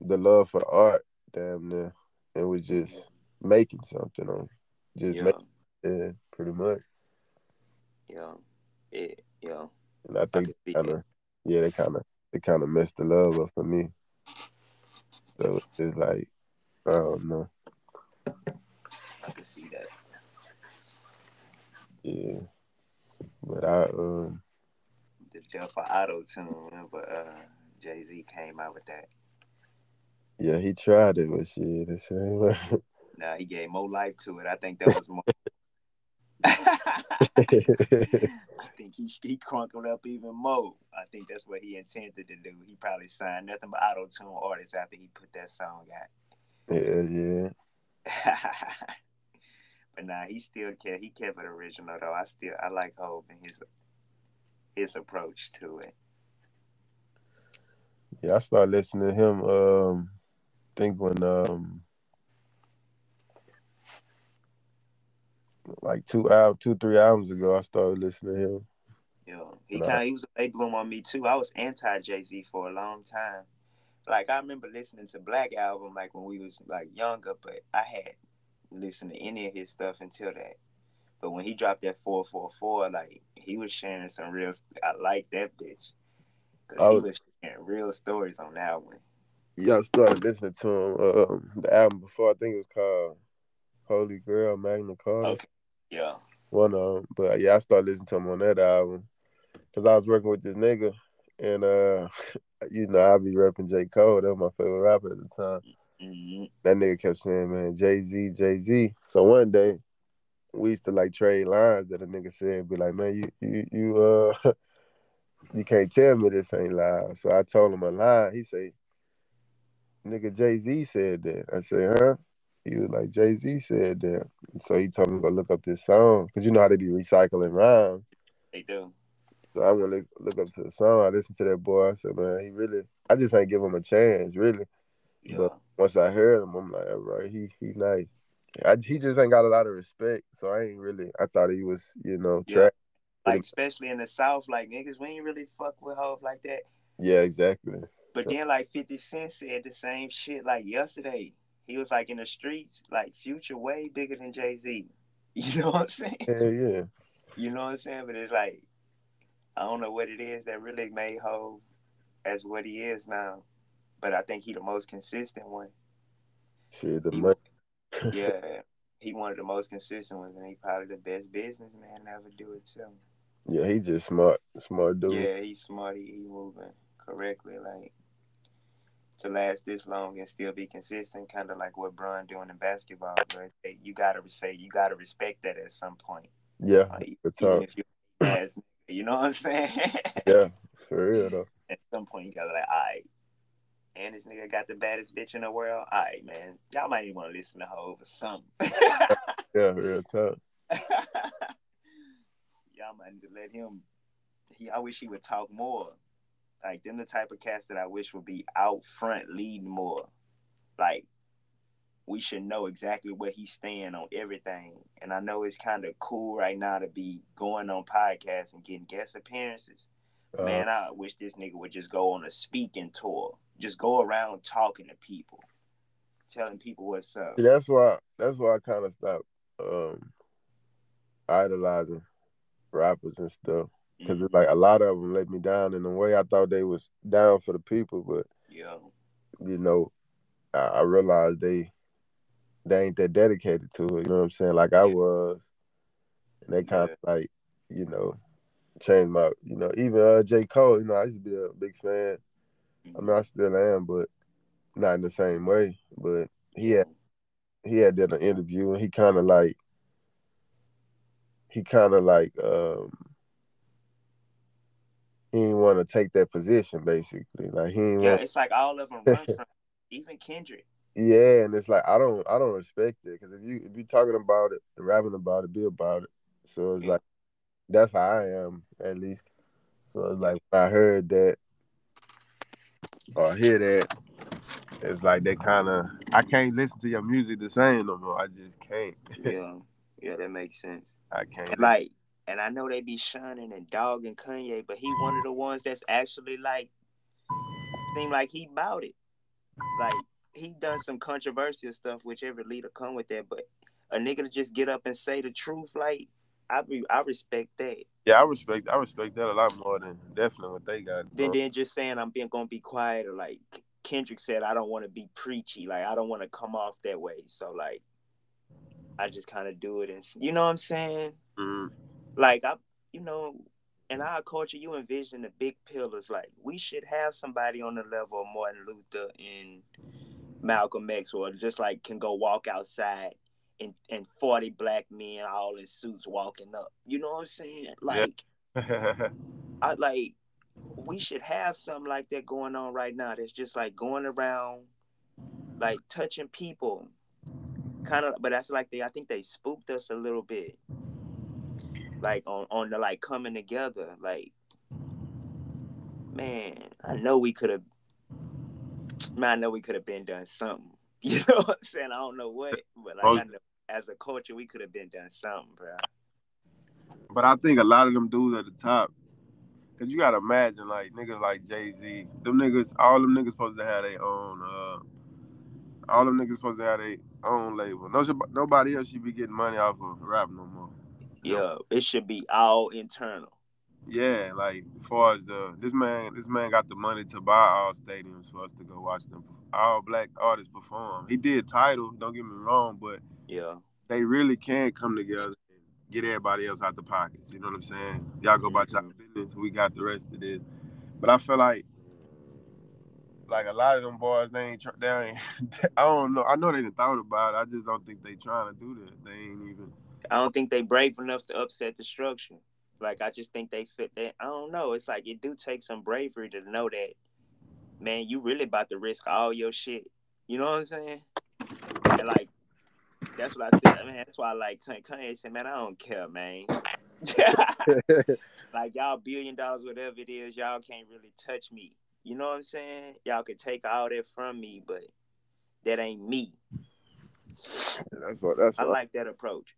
the love for the art. Damn near, and was just making something on, just yeah. making, yeah, pretty much. Yeah, it, yeah. And I think kind of, yeah, they kind of, they kind of messed the love up for me. So it's like, I don't know. I can see that. Yeah, but I um. The death for auto tune, but uh, Jay Z came out with that. Yeah, he tried it, but shit, the same. nah, he gave more life to it. I think that was more. I think he he crunkled up even more. I think that's what he intended to do. He probably signed nothing but auto tune artists after he put that song out. Yeah, yeah. but nah, he still kept he kept it original though. I still I like Hov and his his approach to it. Yeah, I started listening to him. Um, I think when um, like two out two three albums ago, I started listening to him. Yeah, he kind of he was a bloom on me too. I was anti Jay Z for a long time. Like I remember listening to Black album like when we was like younger, but I had listened to any of his stuff until that. But when he dropped that four four four, like he was sharing some real. I like that bitch because he was sharing real stories on that one. Yeah, I started listening to him. Um, the album before I think it was called Holy Grail Magna Carta. Okay. Yeah. One of them, but yeah, I started listening to him on that album because I was working with this nigga, and uh, you know, I be rapping J Cole. That was my favorite rapper at the time. Mm-hmm. That nigga kept saying, "Man, Jay Z, Jay Z." So one day, we used to like trade lines that a nigga said, be like, "Man, you, you, you, uh, you can't tell me this ain't loud." So I told him a lie. He say, "Nigga, Jay Z said that." I said, "Huh?" He was like, Jay Z said that. So he told me to look up this song because you know how they be recycling rhymes. They do. So I went to look up to the song. I listened to that boy. I said, man, he really. I just ain't give him a chance, really. Yeah. But once I heard him, I'm like, all right, he he nice. I, he just ain't got a lot of respect, so I ain't really. I thought he was, you know, yeah. Like especially in the South, like niggas, we ain't really fuck with Hov like that. Yeah, exactly. But so. then, like Fifty Cent said the same shit like yesterday. He was like in the streets, like Future way bigger than Jay Z. You know what I'm saying? Yeah, yeah. You know what I'm saying? But it's like I don't know what it is that really made Hov as what he is now. But I think he the most consistent one. Shit, the money. yeah, he one of the most consistent ones, and he probably the best businessman to ever do it too. Yeah, he just smart, smart dude. Yeah, he's smart. He, he moving correctly, like to last this long and still be consistent, kind of like what Bron doing in basketball. But you gotta say you gotta respect that at some point. Yeah, uh, even if you as you know what I'm saying? yeah, for real though. At some point, you gotta like, all right. And this nigga got the baddest bitch in the world. All right, man. Y'all might even want to listen to her over something. yeah, real tough. Y'all might need to let him. He, I wish he would talk more. Like them, the type of cast that I wish would be out front leading more. Like we should know exactly where he's staying on everything. And I know it's kind of cool right now to be going on podcasts and getting guest appearances. Uh, Man, I wish this nigga would just go on a speaking tour. Just go around talking to people, telling people what's up. That's why. That's why I kind of stopped um, idolizing rappers and stuff because mm-hmm. it's like a lot of them let me down in a way I thought they was down for the people, but yeah, you know, I, I realized they they ain't that dedicated to it. You know what I'm saying? Like I was, and they kind of like, you know, changed my, you know, even uh, J Cole. You know, I used to be a big fan. I mean, I still am, but not in the same way. But he had he had done an interview and he kind of like he kind of like um he didn't want to take that position basically. Like he yeah, want... it's like all of them run from even Kendrick. Yeah, and it's like I don't I don't respect it because if you if you talking about it, rapping about it, be about it. So it's yeah. like that's how I am at least. So it's like I heard that or hear that, it's like they kind of I can't listen to your music the same no more. I just can't. yeah, yeah, that makes sense. I can't. And like, and I know they be shining and dogging Kanye, but he one of the ones that's actually like seem like he bout it. Like he done some controversial stuff, whichever leader come with that, but a nigga to just get up and say the truth, like I be I respect that. Yeah, I respect I respect that a lot more than definitely what they got. Then then just saying I'm being gonna be quiet or like Kendrick said, I don't want to be preachy. Like I don't want to come off that way. So like, I just kind of do it, and you know what I'm saying? Mm-hmm. Like I, you know, in our culture, you envision the big pillars. Like we should have somebody on the level of Martin Luther and Malcolm X, or just like can go walk outside and and 40 black men all in suits walking up. You know what I'm saying? Like, yeah. I like we should have something like that going on right now. That's just like going around, like touching people, kind of. But that's like they. I think they spooked us a little bit, like on on the like coming together. Like, man, I know we could have. Man, I know we could have been done something. You know what I'm saying? I don't know what, but like I know as a culture, we could have been done something, bro. But I think a lot of them dudes at the top Cause you gotta imagine like niggas like Jay Z, them niggas, all them niggas supposed to have their own. Uh, all them niggas supposed to have their own label. No, nobody else should be getting money off of rap no more. Yeah, it should be all internal. Yeah, like as far as the this man, this man got the money to buy all stadiums for us to go watch them all black artists perform. He did title, don't get me wrong, but yeah, they really can come together and get everybody else out the pockets. You know what I'm saying? Y'all go about your business. We got the rest of this. But I feel like, like a lot of them boys, they ain't. They ain't. I don't know. I know they didn't thought about it. I just don't think they trying to do that. They ain't even. I don't think they brave enough to upset the structure. Like I just think they fit that. I don't know. It's like it do take some bravery to know that, man. You really about to risk all your shit. You know what I'm saying? And like that's what I said, man. That's why I like Kanye said, man, I don't care, man. like y'all billion dollars, whatever it is, y'all can't really touch me. You know what I'm saying? Y'all can take all that from me, but that ain't me. That's what that's I what like that approach.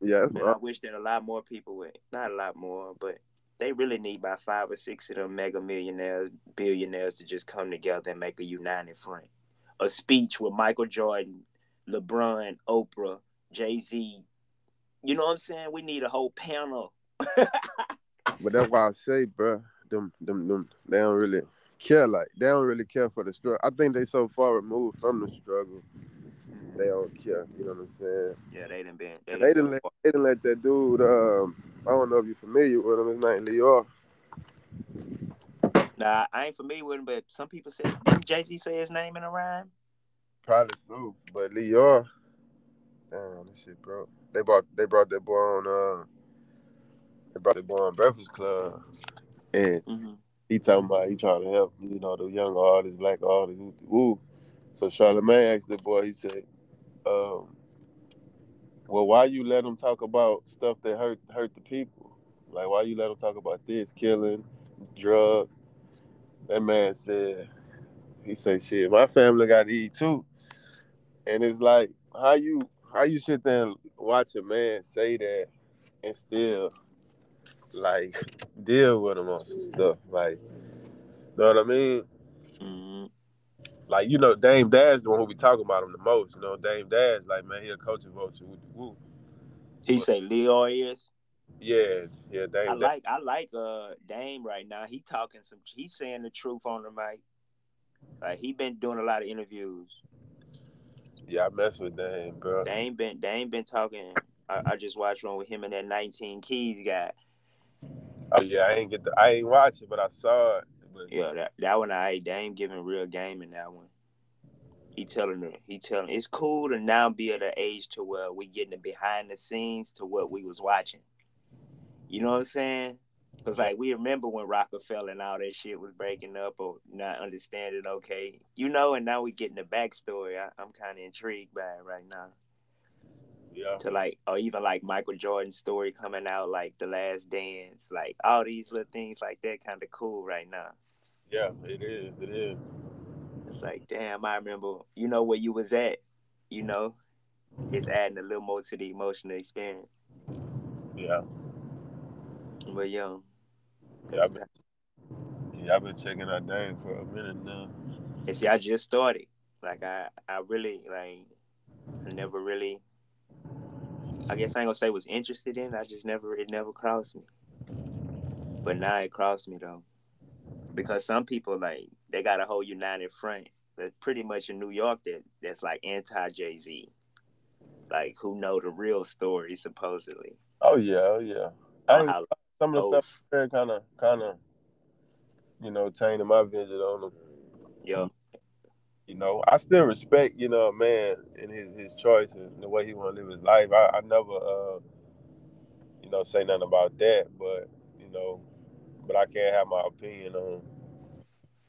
Yeah, I wish that a lot more people would not a lot more, but they really need about five or six of them mega millionaires, billionaires to just come together and make a united front. A speech with Michael Jordan LeBron, Oprah, Jay Z. You know what I'm saying? We need a whole panel. but that's why I say, bro, them, them, them, they don't really care. Like they don't really care for the struggle. I think they so far removed from the struggle. They don't care. You know what I'm saying? Yeah, they didn't been. They, they didn't let. They didn't let that dude. Um, I don't know if you're familiar with him. His name Lyor. Nah, I ain't familiar with him, but some people say didn't Jay Z say his name in a rhyme? Probably so, but Lyor, damn, this shit broke. They brought they brought that boy on. Uh, they brought that boy on Breakfast Club, and mm-hmm. he talking about he trying to help you know the young artists, black artists, woo. So Charlemagne asked the boy, he said, um, "Well, why you let them talk about stuff that hurt hurt the people? Like why you let them talk about this killing, drugs?" That man said, he said, "Shit, my family got to eat too." And it's like how you how you sit there and watch a man say that and still like deal with him on some stuff. Like, know what I mean? Mm-hmm. Like, you know, Dame Dash the one who be talking about him the most. You know, Dame Dash, like, man, he a coaching vulture woo. He say Leo is? Yeah, yeah, Dame. I like I like uh Dame right now. He talking some he's saying the truth on the mic. Like he been doing a lot of interviews. Yeah, I mess with Dame, bro. Dame been Dame been talking. I, I just watched one with him and that 19 Keys guy. Oh yeah, I ain't get the I ain't watch it, but I saw it. But, yeah, that that one I Dame giving real game in that one. he telling her, he telling it's cool to now be at an age to where we getting the behind the scenes to what we was watching. You know what I'm saying? Cause like we remember when Roc-A-Fella and all that shit was breaking up or not understanding. Okay, you know, and now we getting the backstory. I, I'm kind of intrigued by it right now. Yeah. To like, or even like Michael Jordan's story coming out, like The Last Dance, like all these little things like that, kind of cool right now. Yeah, it is. It is. It's like, damn, I remember, you know, where you was at. You know, it's adding a little more to the emotional experience. Yeah. But young. Yeah, I've been, yeah, I've been checking that name for a minute now. And see, I just started. Like I, I really like, I never really. I guess I ain't gonna say was interested in. I just never, it never crossed me. But now it crossed me though, because some people like they got a whole united front. That's pretty much in New York that that's like anti Jay Z, like who know the real story supposedly. Oh yeah, oh yeah. I ain't, some of the stuff there kind of, kind of, you know, tainted my vision on him. Yeah. You know, I still respect, you know, a man and his his choice and the way he want to live his life. I, I never, uh, you know, say nothing about that, but you know, but I can't have my opinion on,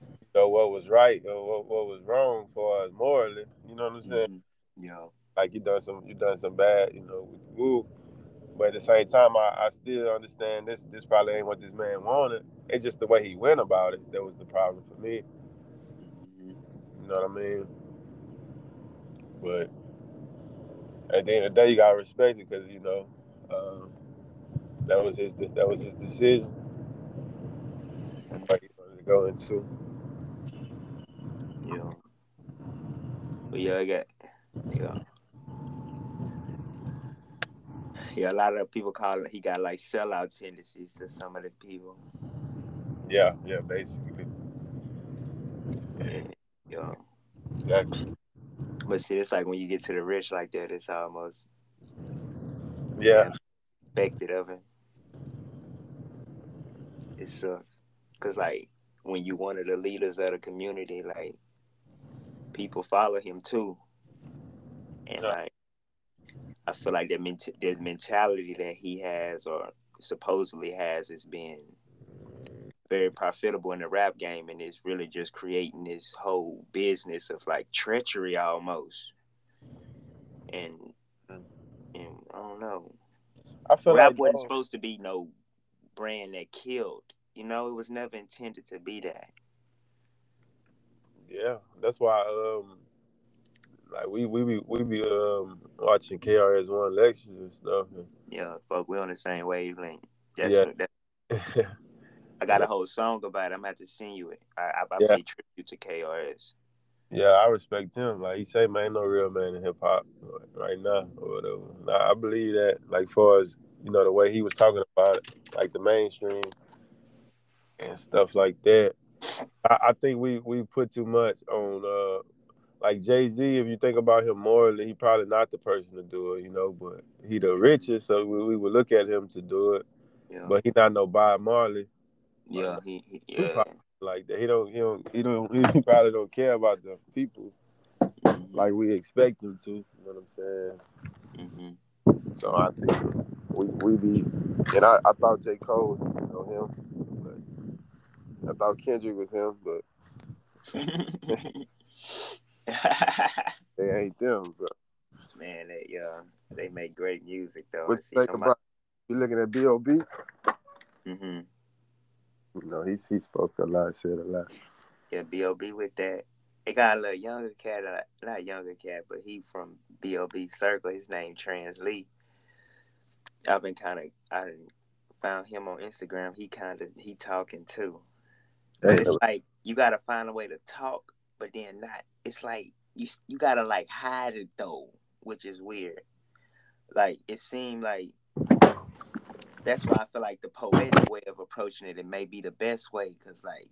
you know, what was right or what, what was wrong for us morally. You know what I'm saying? Mm-hmm. Yeah. Like you done some, you done some bad, you know, with woo. But at the same time, I, I still understand this. This probably ain't what this man wanted. It's just the way he went about it that was the problem for me. Mm-hmm. You know what I mean? But at the end of the day, you gotta respect it because you know um, that was his that was his decision. What he wanted to go into. Yeah. But yeah, I got yeah. Yeah, a lot of people call it he got like sellout tendencies to some of the people. Yeah, yeah, basically. Yeah. yeah. Exactly. But see, it's like when you get to the rich like that, it's almost yeah expected of him. It sucks, cause like when you one of the leaders of the community, like people follow him too, and yeah. like I feel like that ment- the mentality that he has or supposedly has is being very profitable in the rap game and it's really just creating this whole business of like treachery almost. And and I don't know. I feel like rap like wasn't um, supposed to be no brand that killed. You know, it was never intended to be that. Yeah, that's why um like we we be we be um watching KRS One lectures and stuff. And, yeah, fuck, we on the same wavelength. That's yeah. That, I got a whole song about it. I'm gonna have to send you it. I I, I yeah. pay tribute to KRS. Yeah, I respect him. Like he say, man, ain't no real man in hip hop right now or whatever. Now, I believe that. Like far as you know, the way he was talking about it, like the mainstream and stuff like that. I, I think we we put too much on uh like Jay Z, if you think about him morally, he probably not the person to do it, you know. But he the richest, so we, we would look at him to do it. Yeah. But he not no Bob Marley. Yeah, like, he, he yeah. like that. He don't he don't he don't he probably don't care about the people mm-hmm. like we expect him to. You know what I'm saying? Mm-hmm. So I think we we be and I, I thought J Cole you know him, I thought Kendrick was him, but. they ain't them, bro. Man, they uh, they make great music though. What you think about? You looking at B.O.B.? Mm-hmm. You know, he's he spoke a lot, said a lot. Yeah, B.O.B. with that. They got a little younger cat, uh, not younger cat, but he from B.O.B. circle. His name Translee. I've been kind of I found him on Instagram. He kind of he talking too. It's like you gotta find a way to talk, but then not it's like you you gotta like hide it though, which is weird. Like it seemed like that's why I feel like the poetic way of approaching it it may be the best way because like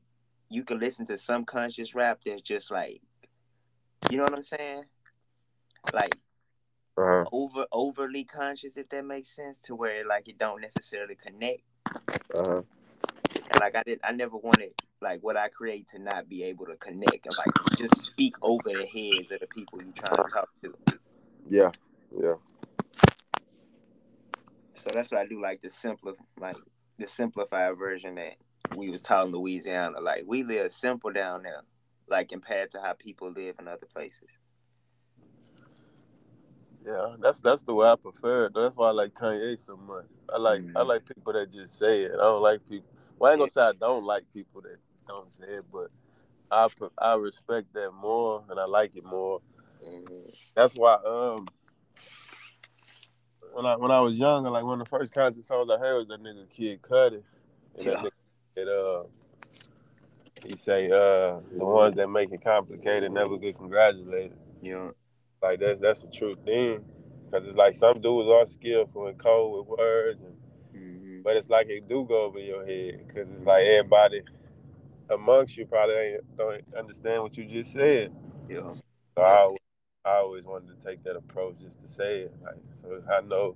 you can listen to some conscious rap that's just like you know what I'm saying, like uh-huh. over overly conscious if that makes sense to where like it don't necessarily connect. Uh-huh. And like I did, I never wanted like what I create to not be able to connect and like just speak over the heads of the people you're trying to talk to. Yeah, yeah. So that's what I do, like the simpler, like the simplified version that we was taught in Louisiana. Like we live simple down there, like compared to how people live in other places. Yeah, that's that's the way I prefer it. That's why I like Kanye so much. I like mm-hmm. I like people that just say it. I don't like people. Well, I ain't gonna say I don't like people that don't say it, but I I respect that more and I like it more. Mm-hmm. That's why um when I when I was younger, like one of the first conscious songs I heard was that nigga Kid Cudi. And yeah. that it, uh he say uh the ones that make it complicated never get congratulated. Yeah. Like that's that's a true thing. Cause it's like some dudes are skillful and cold with words and mm-hmm. but it's like it do go over your head because it's like everybody amongst you probably ain't, don't understand what you just said. Yeah. So I always, I always wanted to take that approach just to say it. Like so I know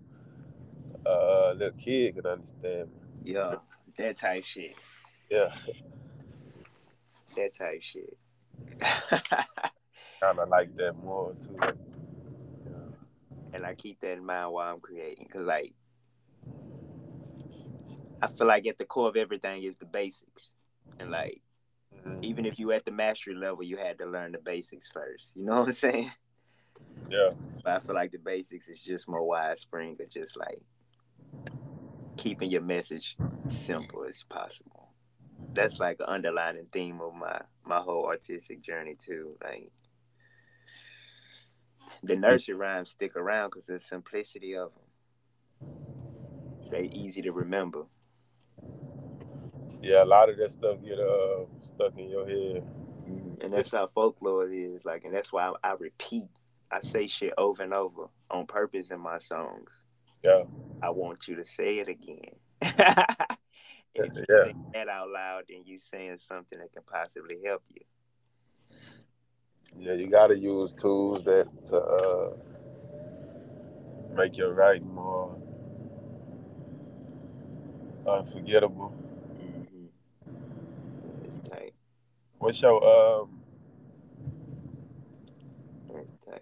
uh, a little kid can understand me. Yeah, that type shit. Yeah. That type shit. kind of like that more too. Yeah. And I keep that in mind while I'm creating, cause like I feel like at the core of everything is the basics, and like mm-hmm. even if you at the mastery level, you had to learn the basics first. You know what I'm saying? Yeah. But I feel like the basics is just more widespread, of just like keeping your message simple as possible. That's like an underlining theme of my my whole artistic journey too. Like the nursery rhymes stick around because the simplicity of them. They easy to remember. Yeah, a lot of that stuff get uh, stuck in your head. Mm-hmm. And that's how folklore is like, and that's why I, I repeat. I say shit over and over on purpose in my songs. Yeah. I want you to say it again. if you yeah. say that out loud, then you saying something that can possibly help you. Yeah, you got to use tools that to uh, make your writing more unforgettable. Mm-hmm. It's tight. What's your um?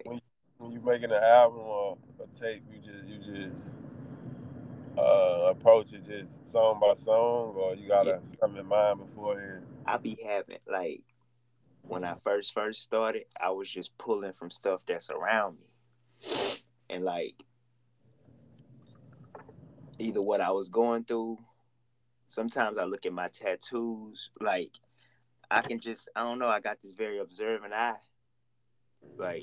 When, when you making an album or a tape, you just you just uh, approach it just song by song, or you got yeah. something in mind beforehand. I be having like when I first first started, I was just pulling from stuff that's around me. And like either what I was going through, sometimes I look at my tattoos, like I can just I don't know, I got this very observant eye. Like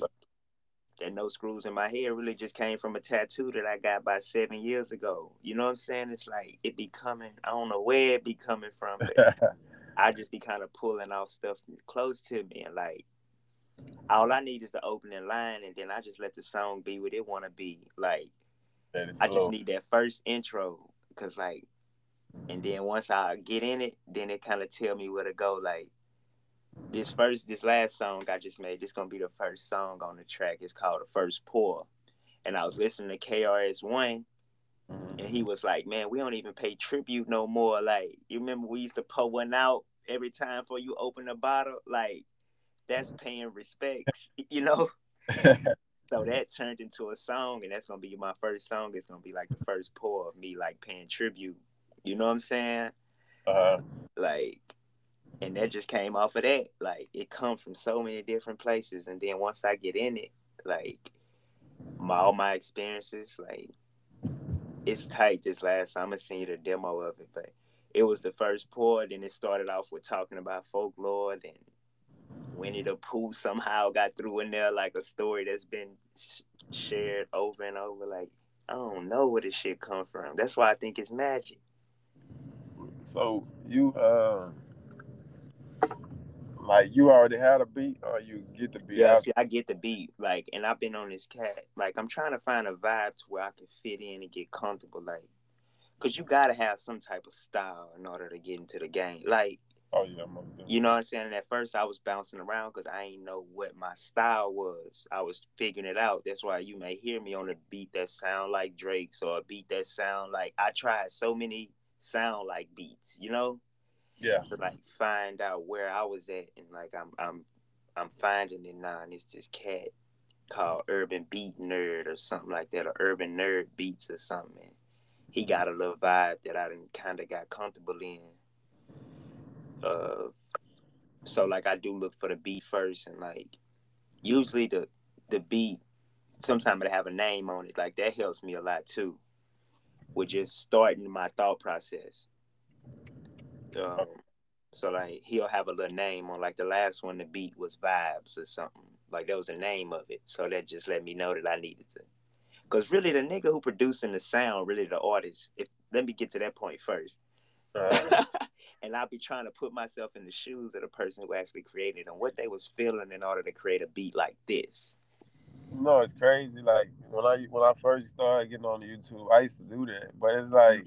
that no screws in my head really just came from a tattoo that I got about seven years ago. You know what I'm saying? It's like it be coming. I don't know where it be coming from, but I just be kind of pulling off stuff close to me and like all I need is the opening line and then I just let the song be what it want to be. Like I just need that first intro because like and then once I get in it, then it kind of tell me where to go. Like this first, this last song I just made, this gonna be the first song on the track. It's called "The First Pour," and I was listening to KRS One, Mm-hmm. And he was like, Man, we don't even pay tribute no more. Like, you remember we used to pour one out every time for you open a bottle? Like, that's paying respects, you know? so that turned into a song, and that's gonna be my first song. It's gonna be like the first pour of me like paying tribute. You know what I'm saying? Uh-huh. Like, and that just came off of that. Like, it comes from so many different places, and then once I get in it, like, my all my experiences, like it's tight this last time. I'm gonna send you the demo of it, but it was the first pour. and it started off with talking about folklore. Then Winnie the Pooh somehow got through in there like a story that's been shared over and over. Like I don't know where this shit come from. That's why I think it's magic. So you uh like you already had a beat, or you get the beat? Yeah, see, I get the beat. Like, and I've been on this cat. Like, I'm trying to find a vibe to where I can fit in and get comfortable. Like, cause you gotta have some type of style in order to get into the game. Like, oh yeah, you know what I'm saying. And at first, I was bouncing around because I ain't know what my style was. I was figuring it out. That's why you may hear me on a beat that sound like Drake's or a beat that sound like I tried so many sound like beats. You know Yeah. To like find out where I was at and like I'm I'm I'm finding it now and it's this cat called Urban Beat Nerd or something like that, or Urban Nerd Beats or something. He got a little vibe that I didn't kind of got comfortable in. Uh, so like I do look for the beat first, and like usually the the beat sometimes it have a name on it. Like that helps me a lot too, with just starting my thought process. Um, so like he'll have a little name on like the last one the beat was vibes or something. Like that was the name of it. So that just let me know that I needed to. Cause really the nigga who producing the sound, really the artist, if let me get to that point first. Uh, and I'll be trying to put myself in the shoes of the person who actually created and what they was feeling in order to create a beat like this. No, it's crazy. Like when I when I first started getting on YouTube, I used to do that. But it's like.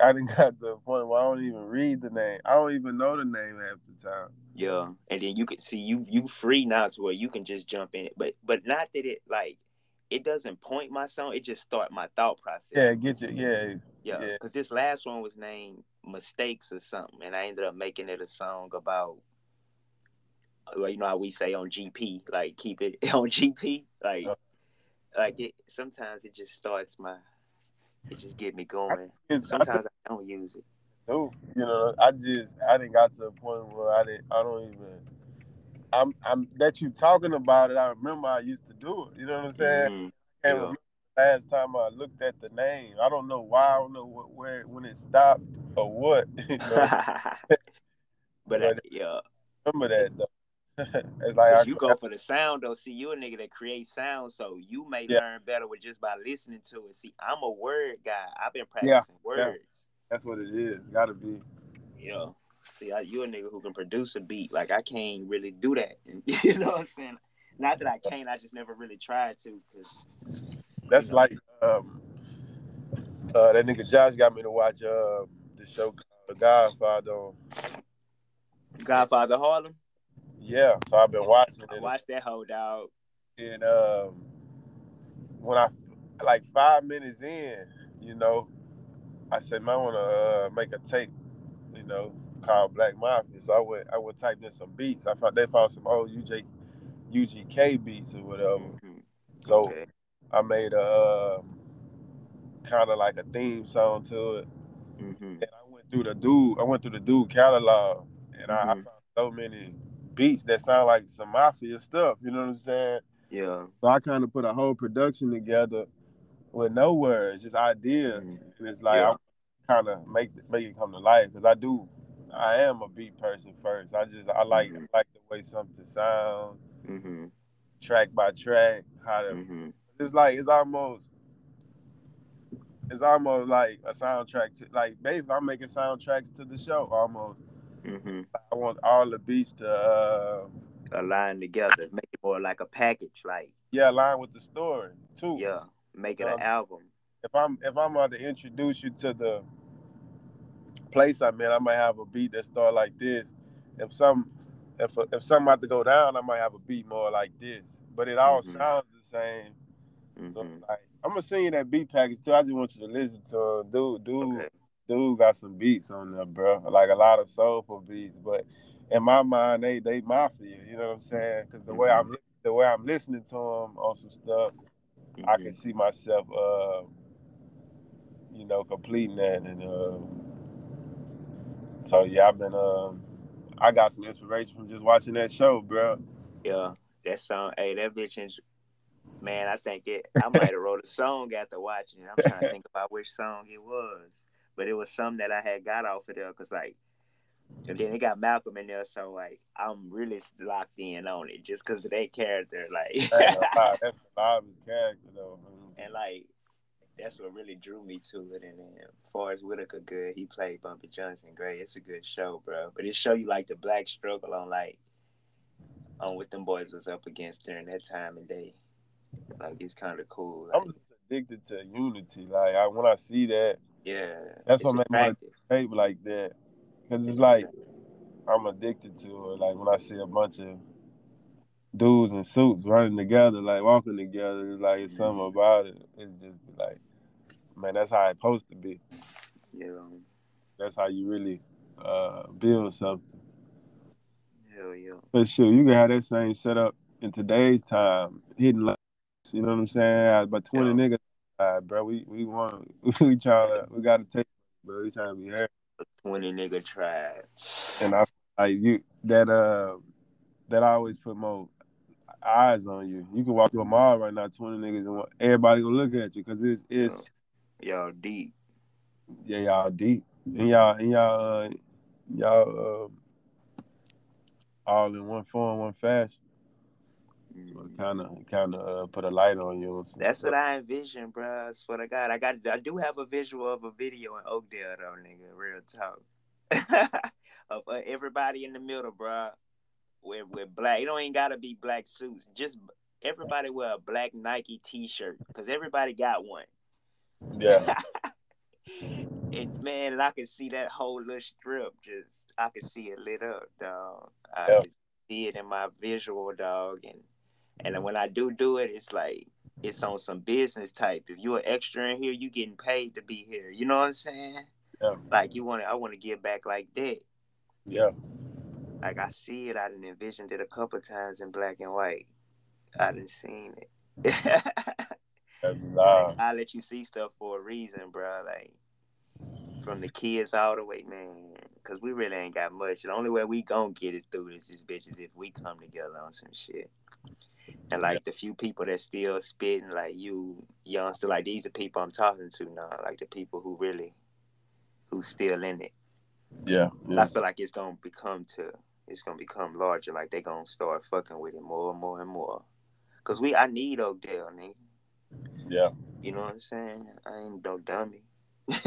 I didn't got to a point where I don't even read the name. I don't even know the name half the time. Yeah, and then you can see you you free now to where you can just jump in it. But but not that it like it doesn't point my song. It just start my thought process. Yeah, get you. Yeah, yeah. Because yeah. this last one was named mistakes or something, and I ended up making it a song about. Well, you know how we say on GP, like keep it on GP, like, like it. Sometimes it just starts my, it just get me going. Sometimes I, don't use it. No, you know, I just I didn't got to a point where I didn't. I don't even. I'm I'm that you talking about it. I remember I used to do it. You know what I'm saying? Mm-hmm. And yeah last time I looked at the name. I don't know why. I don't know what, where when it stopped or what. but, but uh, yeah, remember that though. it's like you go for the sound though. See, you a nigga that creates sound, so you may yeah. learn better with just by listening to it. See, I'm a word guy. I've been practicing yeah. words. Yeah. That's what it is. Got to be. Yeah. See, I, you a nigga who can produce a beat. Like I can't really do that. you know what I'm saying? Not that I can't. I just never really tried to because that's like um, uh, that nigga Josh got me to watch uh, the show called Godfather. Godfather Harlem. Yeah, so I've been watching it. I watched that whole dog. And um, when I like five minutes in, you know, I said, man, I want to uh, make a tape, you know, called Black Mafia. So I went, I went type in some beats. I found they found some old UJ, UGK beats or whatever. Mm-hmm. So okay. I made a uh, kind of like a theme song to it. Mm-hmm. And I went through the dude, I went through the dude catalog, and mm-hmm. I, I, mm-hmm. found so many beats that sound like some mafia stuff. You know what I'm saying? Yeah. So I kind of put a whole production together with no words, just ideas, mm-hmm. and it's like yeah. I kind of make make it come to life because I do. I am a beat person first. I just I like mm-hmm. like the way something sounds, mm-hmm. track by track, how to it's like it's almost it's almost like a soundtrack to like basically I'm making soundtracks to the show almost. Mm-hmm. I want all the beats to uh, align together, make it more like a package, like yeah, align with the story too. Yeah, make it um, an album. If I'm if I'm about to introduce you to the place I'm in, I might have a beat that start like this. If some if if something about to go down, I might have a beat more like this. But it all mm-hmm. sounds the same Mm-hmm. So like, I'm gonna send you that beat package too. I just want you to listen to. Dude, dude, okay. Dude got some beats on there, bro. Like a lot of soulful beats, but in my mind, they they mafia. You know what I'm saying? Because the mm-hmm. way I'm the way I'm listening to them on some stuff, mm-hmm. I can mm-hmm. see myself, uh, you know, completing that. And uh, so yeah, I've been, uh, I got some inspiration from just watching that show, bro. Yeah, that song, hey, that bitch is, man, I think it. I might have wrote a song after watching it. I'm trying to think about which song it was, but it was some that I had got off of there because like, and then they got Malcolm in there, so like I'm really locked in on it just because of that character. Like, that's lot character though. And like, that's what really drew me to it. And then Forest Whitaker, good. He played Bumpy Johnson, great. It's a good show, bro. But it show you like the black struggle on like on what them boys was up against during that time and day. Like it's kind of cool. Like, I'm addicted to unity. Like I, when I see that, yeah, that's what makes me tape like that. Cause it's like I'm addicted to it. Like when I see a bunch of dudes in suits running together, like walking together, it's like it's something mm-hmm. about it. It's just like, man, that's how it's supposed to be. Yeah. That's how you really uh, build something. Hell yeah. But sure, you can have that same setup in today's time, hitting. You know what I'm saying? But twenty yeah. niggas, uh, bro. We we want we try to we got to take, bro. We trying to be here. Twenty nigga tribe. And I like you that uh that I always put more eyes on you. You can walk through a mall right now, twenty niggas, and everybody gonna look at you because it's it's y'all deep. Yeah, y'all deep, and y'all and y'all uh, y'all uh, all in one form, one fashion. So kind of kind of uh, put a light on you. That's stuff. what I envision, bro. I swear to God, I got I do have a visual of a video in Oakdale though, nigga. Real talk. of uh, everybody in the middle, bro with with black. It don't even gotta be black suits. Just everybody wear a black Nike T-shirt because everybody got one. Yeah. and man, and I can see that whole little strip. Just I can see it lit up, dog. I yeah. can see it in my visual, dog. And and mm-hmm. when I do do it, it's like it's on some business type. If you're an extra in here, you getting paid to be here. You know what I'm saying? Yeah. Like you want to, I want to give back like that. Yeah. Like I see it, I didn't envisioned it a couple times in black and white. I didn't seen it. nah. I let you see stuff for a reason, bro. Like from the kids all the way, man. Cause we really ain't got much. The only way we gonna get it through this is bitches if we come together on some shit. And like yeah. the few people that still spitting, like you, youngster, like these are people I'm talking to now. Like the people who really, who still in it. Yeah, yeah. I feel like it's gonna become to it's gonna become larger. Like they gonna start fucking with it more and more and more. Cause we, I need Oakdale, nigga. Yeah. You know what I'm saying? I ain't no dummy.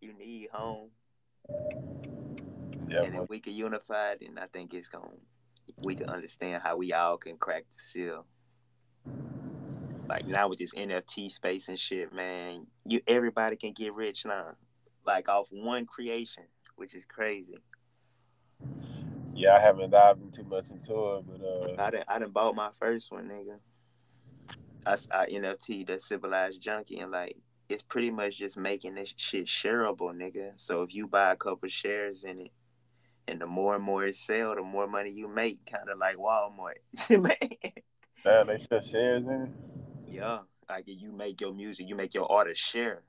you need home. Yeah. And if we can unify, then I think it's gonna. We can understand how we all can crack the seal. Like now with this NFT space and shit, man, you everybody can get rich now, like off one creation, which is crazy. Yeah, I haven't dived too much into it, but uh, I didn't. I didn't bought my first one, nigga. I, I NFT the civilized junkie, and like it's pretty much just making this shit shareable, nigga. So if you buy a couple shares in it, and the more and more it sell, the more money you make, kind of like Walmart. Man, they sell shares in it. Yeah, like you make your music, you make your artist share.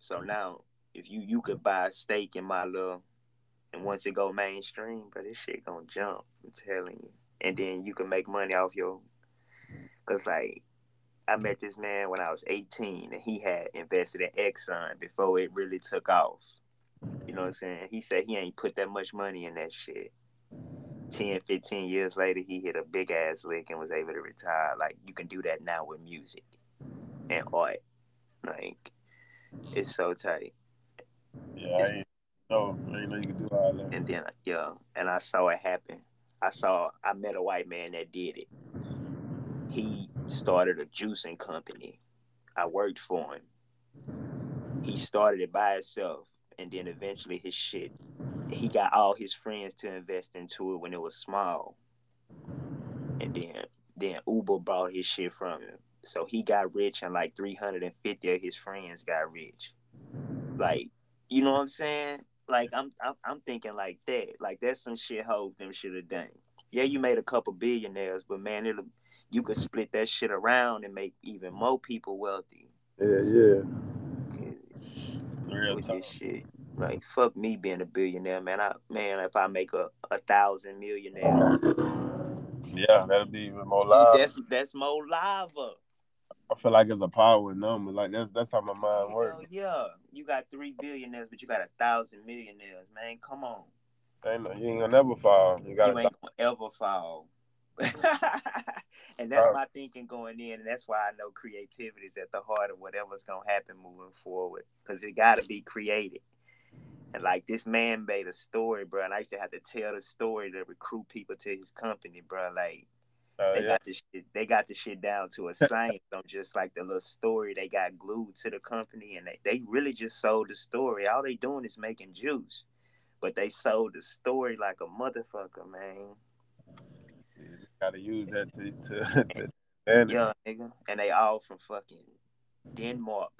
So now, if you you could buy a stake in my little and once it go mainstream, but this shit gonna jump. I'm telling you. And then you can make money off your, cause like, I met this man when I was 18, and he had invested in Exxon before it really took off. You know what I'm saying? He said he ain't put that much money in that shit. 10, 15 years later, he hit a big ass lick and was able to retire. Like, you can do that now with music and art. Like, it's so tight. Yeah, I didn't know you could do all that. And then yeah, and I saw it happen. I saw I met a white man that did it. He started a juicing company. I worked for him. He started it by himself, and then eventually his shit. He got all his friends to invest into it when it was small, and then then Uber bought his shit from him. So he got rich, and like 350 of his friends got rich. Like, you know what I'm saying? like I'm, I'm I'm thinking like that. Like that's some shit Hov them should have done. Yeah, you made a couple billionaires, but man, it'll you could split that shit around and make even more people wealthy. Yeah, yeah. Real with this shit. Like fuck me being a billionaire, man. I man, if I make a, a thousand millionaires. Yeah, that'll be even more live. That's that's more lava. I feel like it's a power number. Like that's that's how my mind works. Yeah, you got three billionaires, but you got a thousand millionaires, man. Come on. Ain't you ain't gonna never fall. You, got you ain't gonna ever fall. and that's my thinking going in, and that's why I know creativity is at the heart of whatever's gonna happen moving forward, because it got to be created. And like this man made a story, bro, and I used to have to tell the story to recruit people to his company, bro. Like uh, they yeah. got this shit. They got the shit down to a science on just like the little story they got glued to the company, and they, they really just sold the story. All they doing is making juice, but they sold the story like a motherfucker, man. Gotta use that to to. to yeah, nigga, and they all from fucking Denmark,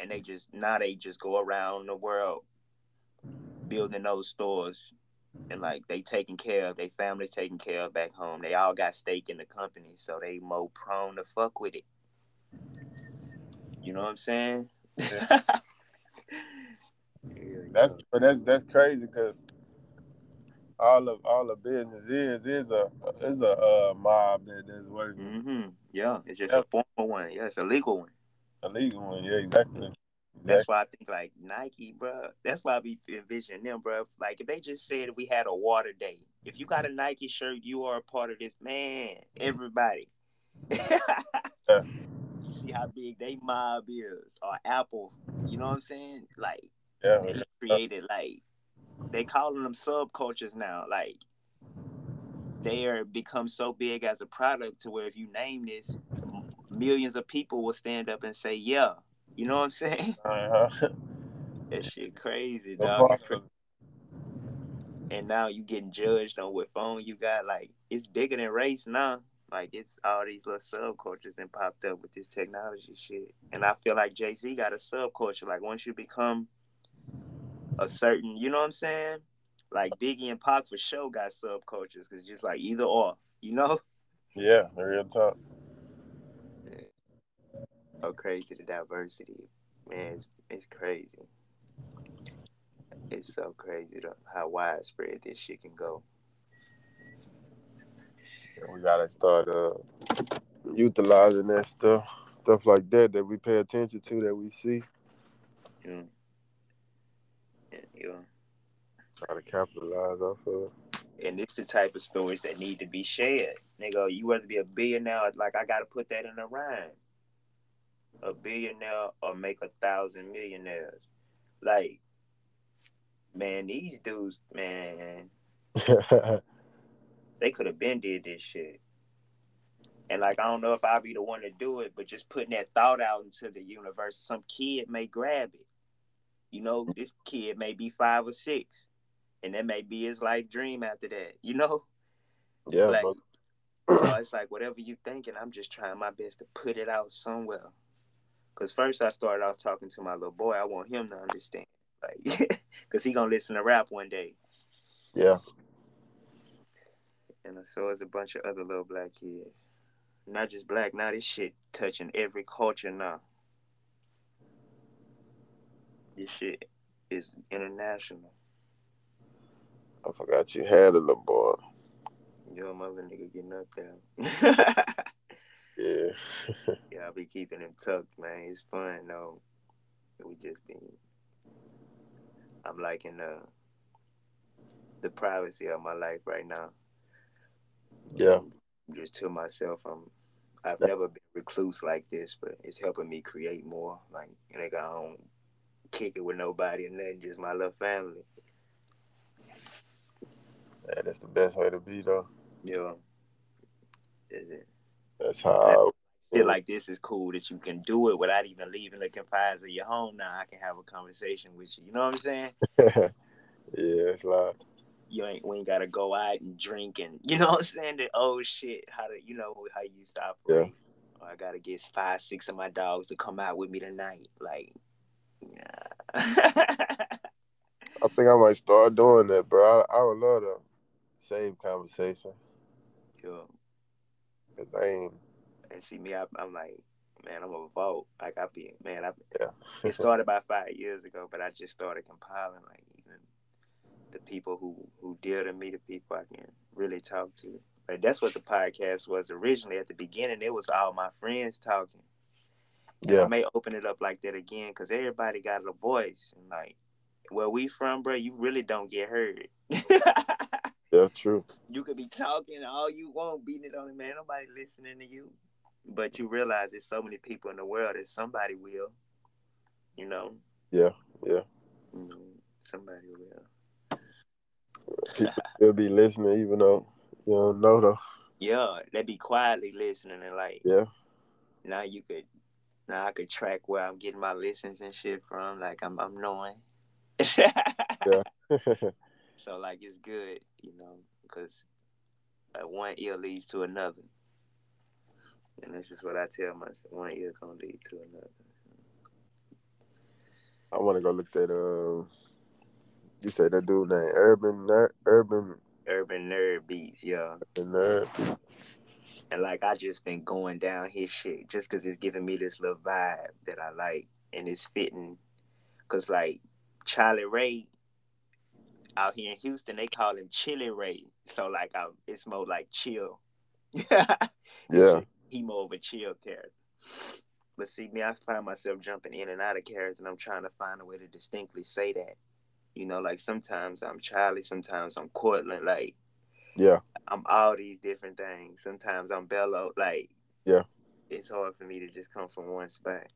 and they just now they just go around the world building those stores and like they taking care of their families taking care of back home. They all got stake in the company, so they more prone to fuck with it. You know what I'm saying? Yeah. that's but that's that's crazy because all of all the business is is a is a uh, mob that that's working. Mm-hmm. Yeah, it's just a formal one. Yeah, it's a legal one. A legal one. Yeah, exactly. That's why I think like Nike, bro. That's why I be envisioning them, bro. Like if they just said we had a water day, if you got a Nike shirt, you are a part of this, man. Everybody. yeah. You see how big they mob is, or Apple. You know what I'm saying? Like yeah, they created like they calling them subcultures now. Like they are become so big as a product to where if you name this, millions of people will stand up and say, "Yeah." You know what I'm saying? Uh-huh. that shit crazy, dog. Crazy. And now you getting judged on what phone you got. Like it's bigger than race now. Like it's all these little subcultures that popped up with this technology shit. And I feel like Jay Z got a subculture. Like once you become a certain, you know what I'm saying? Like Biggie and Pac for sure got subcultures because just like either or, you know? Yeah, real talk. So crazy the diversity, man. It's, it's crazy. It's so crazy to, how widespread this shit can go. We gotta start uh, utilizing that stuff, stuff like that that we pay attention to, that we see. Yeah. Yeah. Try to capitalize off of. And it's the type of stories that need to be shared. Nigga, you rather be a billionaire, like I gotta put that in a rhyme. A billionaire or make a thousand millionaires. Like, man, these dudes, man, they could have been did this shit. And like I don't know if I'll be the one to do it, but just putting that thought out into the universe, some kid may grab it. You know, this kid may be five or six, and that may be his life dream after that. You know, yeah. Like, so it's like whatever you thinking, I'm just trying my best to put it out somewhere. Cause first I started off talking to my little boy. I want him to understand, like, cause he gonna listen to rap one day. Yeah. And so is a bunch of other little black kids. Not just black. Now this shit touching every culture now. This shit is international. I forgot you had a little boy. Yo, mother nigga getting up there. yeah. yeah, I'll be keeping him tucked, man. It's fun though. We just been. I'm liking the the privacy of my life right now. Yeah. Um, just to myself, I'm. I've never been recluse like this, but it's helping me create more. Like, nigga, I don't kick it with nobody and nothing, just my little family. Yeah, that's the best way to be though. Yeah. It? That's how I feel like this is cool that you can do it without even leaving the confines of your home now. I can have a conversation with you. You know what I'm saying? yeah, it's like you ain't we ain't gotta go out and drink and you know what I'm saying? The old shit, how to you know how you used to operate. Yeah. Or I gotta get five, six of my dogs to come out with me tonight. Like I think I might start doing that, bro. I, I would love to save conversation. Sure. Cause I ain't. And see me, I, am like, man, I'm a vote. Like I be, man, I. Yeah. it started about five years ago, but I just started compiling like even the people who who dear to me, the people I can really talk to. Like that's what the podcast was originally. At the beginning, it was all my friends talking. Yeah. I may open it up like that again because everybody got a voice and like where we from, bro, you really don't get heard. yeah, true. You could be talking all you want, beating it on the man. Nobody listening to you. But you realize there's so many people in the world that somebody will. You know? Yeah, yeah. Somebody will. People still be listening even though you don't know though. Yeah, they be quietly listening and like Yeah. Now you could now I could track where I'm getting my listens and shit from. Like I'm I'm knowing. yeah. so like it's good, you know, because like one ear leads to another. And that's just what I tell myself. One ear gonna lead to another. I want to go look at uh, You say that dude named Urban Nerd, Urban Urban Nerd Beats, yeah. Nerd. And like I just been going down his shit just cause it's giving me this little vibe that I like and it's fitting. Cause like Charlie Ray out here in Houston, they call him Chili Ray. So like I, it's more like chill. Yeah. he more of a chill character. But see me, I find myself jumping in and out of character, and I'm trying to find a way to distinctly say that. You know, like sometimes I'm Charlie, sometimes I'm Cortland, like Yeah. I'm all these different things. Sometimes I'm bellow. like Yeah. It's hard for me to just come from one spot.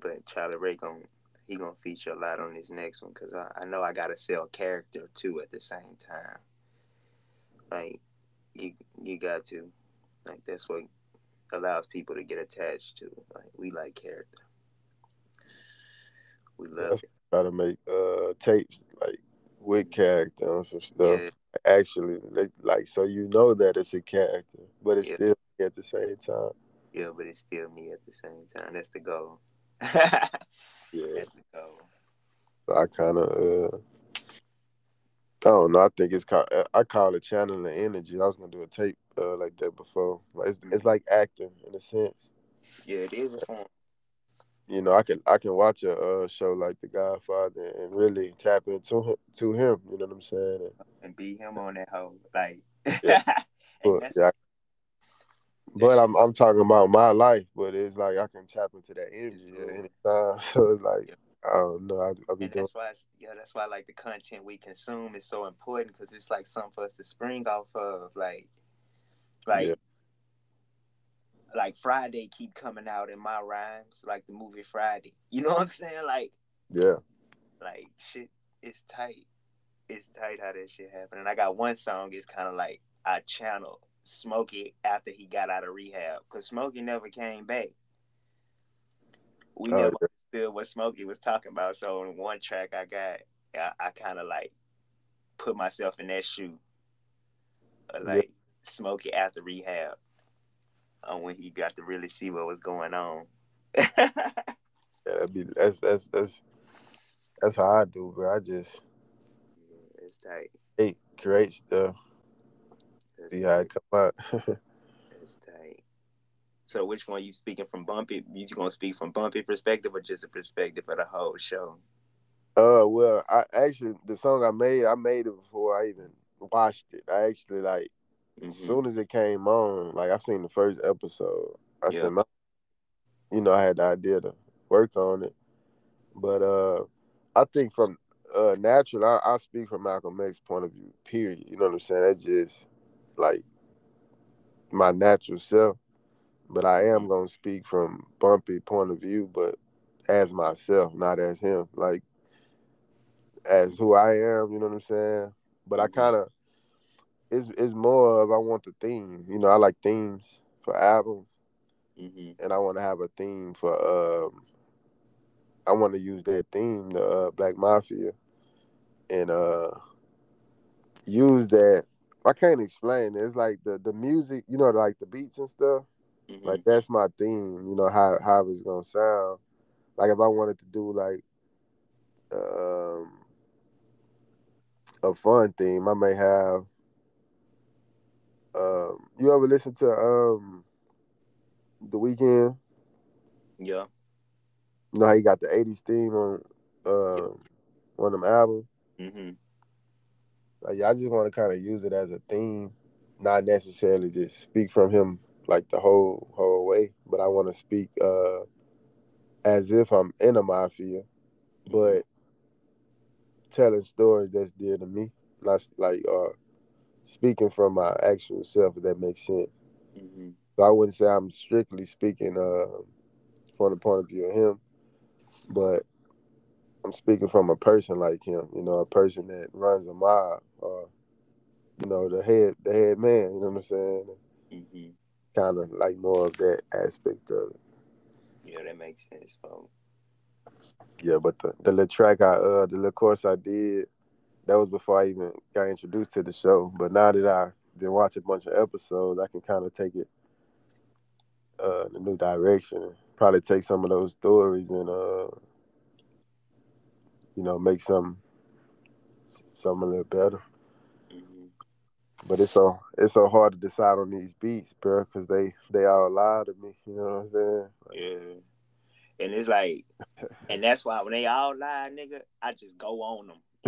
But Charlie Ray gon' he gonna feature a lot on this next one because I, I know I gotta sell character too at the same time. Like you you got to like that's what allows people to get attached to. Like we like character. We love it. Try to make uh tapes like with character and some stuff. Yeah, Actually, like, like so you know that it's a character, but it's Yeah. still at the same time. yeah, but it's still me at the same time. That's the goal. yeah, That's the goal. So I kind of uh. I don't know. I think it's called. I call it channeling energy. I was gonna do a tape uh, like that before. Like it's, it's like acting in a sense. Yeah, it is a form. You know, I can I can watch a uh, show like The Godfather and really tap into him, to him. You know what I'm saying? And, and beat him on that whole Like, Yeah. but, yeah, but I'm I'm talking about my life. But it's like I can tap into that energy at any time. So it's like I don't know. I I be and doing. that's why, yeah, that's why like the content we consume is so important because it's like something for us to spring off of. Like, like, Yeah. Like Friday keep coming out in my rhymes, like the movie Friday. You know what I'm saying? Like, Yeah. like shit, it's tight. It's tight how that shit happened. And I got one song. It's kind of like I channel Smokey after he got out of rehab because Smokey never came back. We Oh, never yeah. understood what Smokey was talking about. So in one track I got, I, I kind of like put myself in that shoe, of, Yeah. like Smokey after rehab, on when he got to really see what was going on. Yeah, that'd be that's that's that's that's how I do, bro. I just yeah, it's tight. hey, create stuff, It's see how it come out. It's tight. So which one you speaking from Bumpy? You gonna speak from Bumpy perspective or just a perspective of the whole show? uh, well, I actually the song I made, I made it before I even watched it. I actually like as Mhm. soon as it came on, like I've seen the first episode. I Yeah. said, my, you know, I had the idea to work on it, but uh, I think from uh natural, I, I speak from Malcolm X's point of view. Period. You know what I'm saying? That's just like my natural self. But I am Mhm. gonna speak from Bumpy point of view, but as myself, not as him. Like as who I am. You know what I'm saying? But I Mhm. kind of it's it's more of I want the theme. You know, I like themes for albums. Mhm. and I want to have a theme for um I want to use that theme the uh, Black Mafia and uh use that I can't explain it. It's like the the music, you know, like the beats and stuff. Mhm. Like that's my theme, you know, how how it's going to sound. Like if I wanted to do like um a fun theme, I may have um you ever listen to um The Weeknd? yeah. You know how he got the 80s theme on um one of them albums? Mhm. Like, yeah, I just want to kind of use it as a theme, not necessarily just speak from him like the whole whole way, but I want to speak uh as if I'm in a mafia, but telling stories that's dear to me, not like uh speaking from my actual self. If that makes sense. Mhm. So I wouldn't say I'm strictly speaking uh from the point of view of him, but I'm speaking from a person like him. You know, a person that runs a mob, or you know, the head the head man. You know what I'm saying? Mhm. kind of like more of that aspect of it. Yeah, that makes sense, folks. Yeah, but the, the little track I uh the little course I did, that was before I even got introduced to the show. But now that I did watch a bunch of episodes, I can kind of take it uh in a new direction. Probably take some of those stories and uh you know, make some some a little better. Mm-hmm. But it's so it's so hard to decide on these beats, bro, because they they all lie to me. You know what I'm saying? Like, yeah. And it's like, and that's why when they all lie, nigga, I just go on them.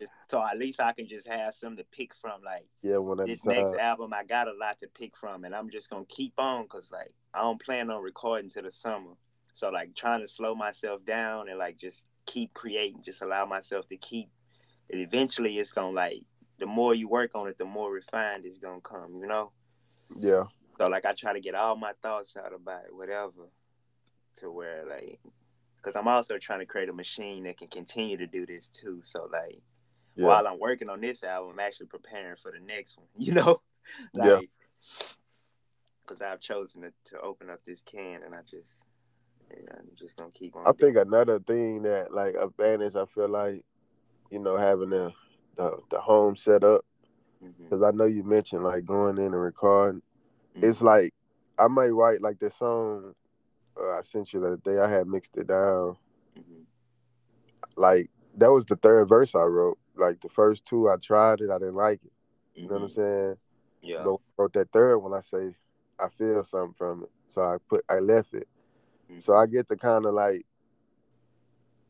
just, so at least I can just have some to pick from. Like, yeah, when this next album, I got a lot to pick from, and I'm just gonna keep on because like I don't plan on recording till the summer. So like trying to slow myself down and like just keep creating, just allow myself to keep. And eventually, it's gonna like the more you work on it, the more refined it's gonna come. You know? Yeah. So like I try to get all my thoughts out about it, whatever, to where like because I'm also trying to create a machine that can continue to do this too. So like yeah. while I'm working on this album, I'm actually preparing for the next one. You know, like, yeah. Because I've chosen to, to open up this can, and I just, yeah, I'm just gonna keep on. I think another thing that like advantage, I feel like, you know, having the the, the home set up, because mm-hmm. I know you mentioned like going in and recording. Mm-hmm. It's like I might write like this song uh, I sent you the other day. I had mixed it down. Mm-hmm. Like that was the third verse I wrote. Like the first two, I tried it. I didn't like it. You mm-hmm. know what I'm mm-hmm. saying? Yeah. But wrote that third one. I say I feel something from it, so I put I left it. Mm-hmm. So I get to kind of like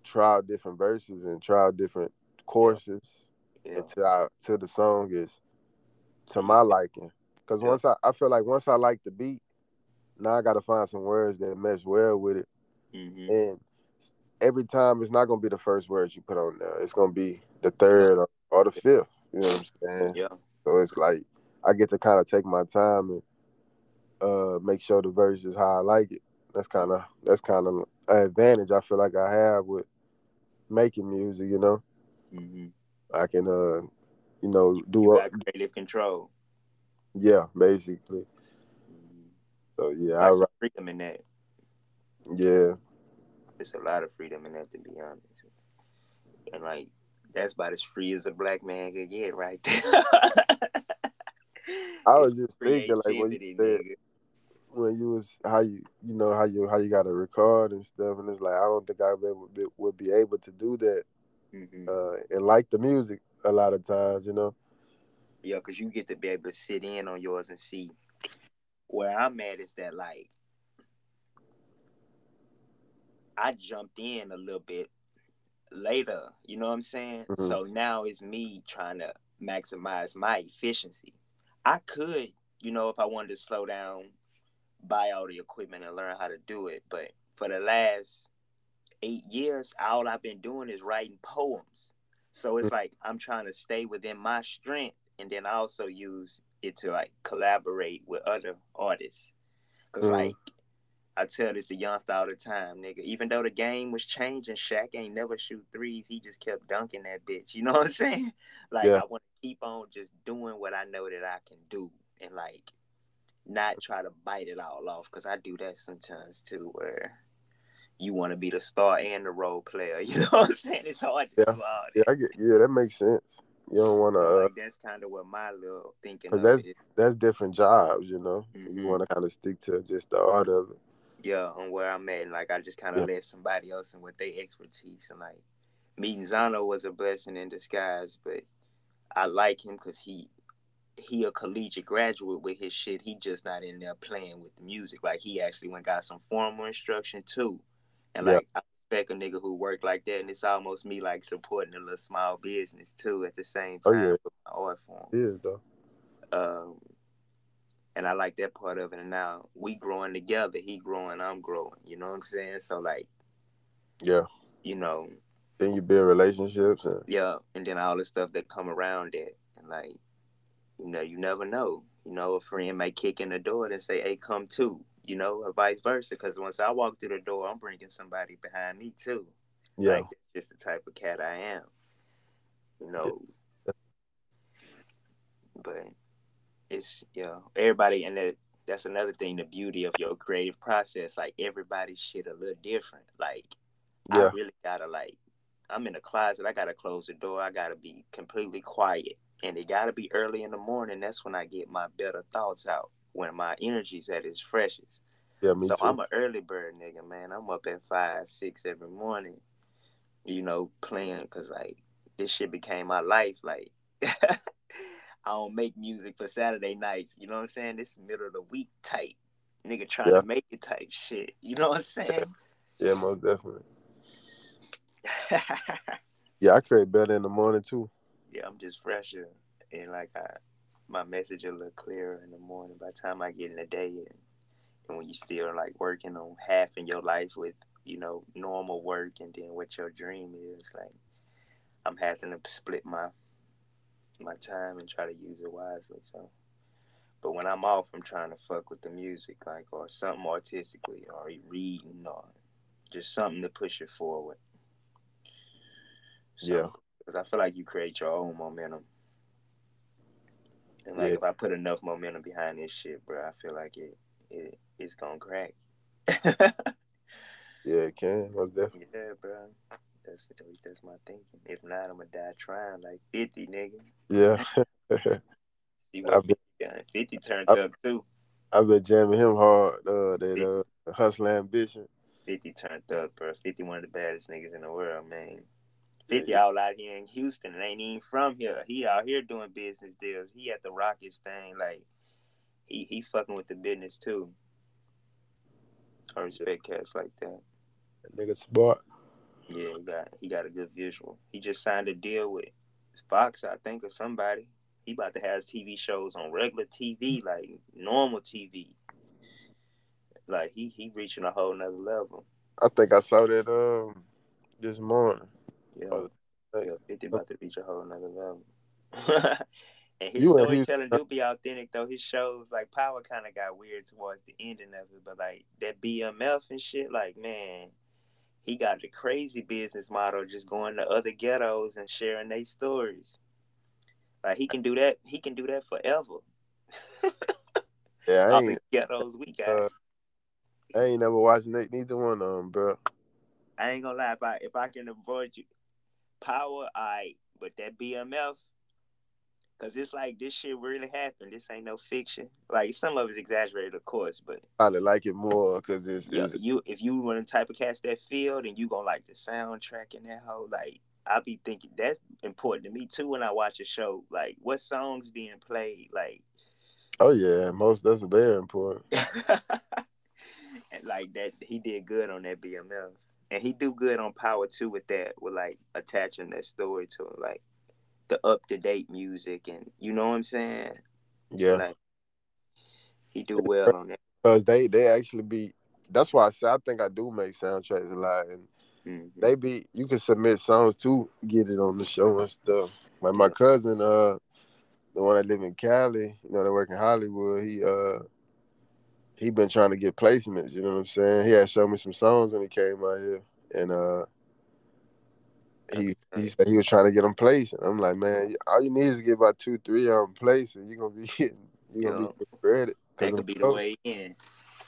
try out different verses and try out different courses yeah. until I till the song is to my liking. Because yeah. once I I feel like once I like the beat, now I got to find some words that mesh well with it. Mm-hmm. And every time it's not gonna be the first words you put on there. It's gonna be the third or, or the fifth. You know what I'm saying? Yeah. So it's like I get to kind of take my time and uh, make sure the verse is how I like it. That's kind of that's kind of an advantage I feel like I have with making music. You know, mm-hmm. I can uh, you know, do you got creative control. Yeah, basically. So yeah, I right. freedom in that. Yeah. There's a lot of freedom in that to be honest. And like that's about as free as a black man could get right there. I was just thinking like when you said when you was how you you know how you how you got to record and stuff and it's like I don't think I would be, would be able to do that mm-hmm. uh, and like the music a lot of times you know yeah because you get to be able to sit in on yours and see where I'm at is that like I jumped in a little bit later, you know what I'm saying? Mm-hmm. So now it's me trying to maximize my efficiency. I could, you know, if I wanted to slow down, buy all the equipment and learn how to do it, but for the last eight years, all I've been doing is writing poems. So it's mm-hmm. like I'm trying to stay within my strength and then I also use it to like collaborate with other artists. because mm-hmm. like I tell this to youngster all the time, nigga. Even though the game was changing, Shaq ain't never shoot threes. He just kept dunking that bitch. You know what I'm saying? Like yeah. I want to keep on just doing what I know that I can do, and like not try to bite it all off. Because I do that sometimes too, where you want to be the star and the role player. You know what I'm saying? It's hard. yeah, yeah, I get. Yeah, that makes sense. You don't want to. Uh, like that's kind of what my little thinking. Cause that's is. that's different jobs, you know. Mm-hmm. You want to kind of stick to just the art of it. Yeah, on where I'm at, like I just kind of yeah. let somebody else and with their expertise, and like meeting Zano was a blessing in disguise. But I like him because he he a collegiate graduate with his shit. He just not in there playing with the music. Like he actually went got some formal instruction too, and like yeah. I respect a nigga who work like that, and it's almost me like supporting a little small business too at the same time. Oh, yeah. art form. Yeah, though. Um, and I like that part of it. And now we growing together. He growing, I'm growing. You know what I'm saying? So like, yeah, you know. Then you build relationships. And... Yeah, and then all the stuff that come around it, and like, you know, you never know. You know, a friend may kick in the door and say, "Hey, come too." You know, or vice versa. Because once I walk through the door, I'm bringing somebody behind me too. Yeah, like, that's just the type of cat I am. You know, but it's you know everybody, and that that's another thing. The beauty of your creative process, like everybody's shit a little different. Like yeah. I really gotta like. I'm in the closet. I gotta close the door. I gotta be completely quiet, and it gotta be early in the morning. That's when I get my better thoughts out when my energy's at its freshest. Yeah, me so too. I'm an early bird nigga, man. I'm up at five, six every morning. you know, playing because like this shit became my life. Like I don't make music for Saturday nights. You know what I'm saying? This middle of the week type nigga trying yeah. to make it type shit. You know what I'm saying? Yeah, most definitely. yeah, I create better in the morning too. Yeah, I'm just fresher and like I, my message a little clearer in the morning. By the time I get in the day and, and when you still like working on half in your life with you know normal work and then what your dream is, like I'm having to split my my time and try to use it wisely. So, but when I'm off, I'm trying to fuck with the music, like or something artistically, or reading, or just something to push it forward. So, yeah, because I feel like you create your own momentum. And like yeah. if I put enough momentum behind this shit, bro, I feel like it it it's gonna crack. yeah, it can. Most definitely. Yeah, bro. That's at least that's my thinking. If not, I'm gonna die trying like 50, nigga. Yeah. See what 50 done. 50 turned I, up too. I've been jamming him hard. Uh, that uh, hustle ambition. 50 turned up, bro. Fifty one of the baddest niggas in the world, man. 50 all out here in Houston and ain't even from here. He out here doing business deals. He at the Rockets thing. Like he he fucking with the business too. I respect cats like that. That nigga smart. Yeah, he got he got a good visual. He just signed a deal with Fox, I think, or somebody. He about to have TV shows on regular TV, like normal TV. Like he he reaching a whole nother level. I think I saw that um this morning. Yeah, yeah 50 about to reach a whole nother level. and his you storytelling do be authentic though. His shows like Power kind of got weird towards the ending of it, but like that BMF and shit, like man, he got the crazy business model, just going to other ghettos and sharing their stories. Like he can do that. He can do that forever. yeah, I ain't, ghettos we got. Uh, I ain't never watched neither one of them, bro. I ain't gonna lie. If I if I can avoid you, power, I. But that BMF, cause it's like this shit really happened. This ain't no fiction. Like some of it's exaggerated, of course, but I like it more because it's, it's you. If you want to type of cast that field and you gonna like the soundtrack and that whole like. I be thinking that's important to me too when I watch a show. Like, what songs being played? Like, oh yeah, most that's very important. like that, he did good on that BMF and he do good on Power too with that, with like attaching that story to it, like the up to date music, and you know what I'm saying? Yeah, like he do well on that because they they actually be. That's why I say I think I do make soundtracks a lot, and mm-hmm. they be you can submit songs to get it on the show and stuff. Like my cousin, uh, the one that live in Cali, you know, they work in Hollywood. He uh he been trying to get placements. You know what I'm saying? He had showed me some songs when he came out here, and uh, he he said he was trying to get them placed. And I'm like, man, all you need is to get about two, three of them placed, and you're gonna be getting, you're gonna be credit. That could be the way in.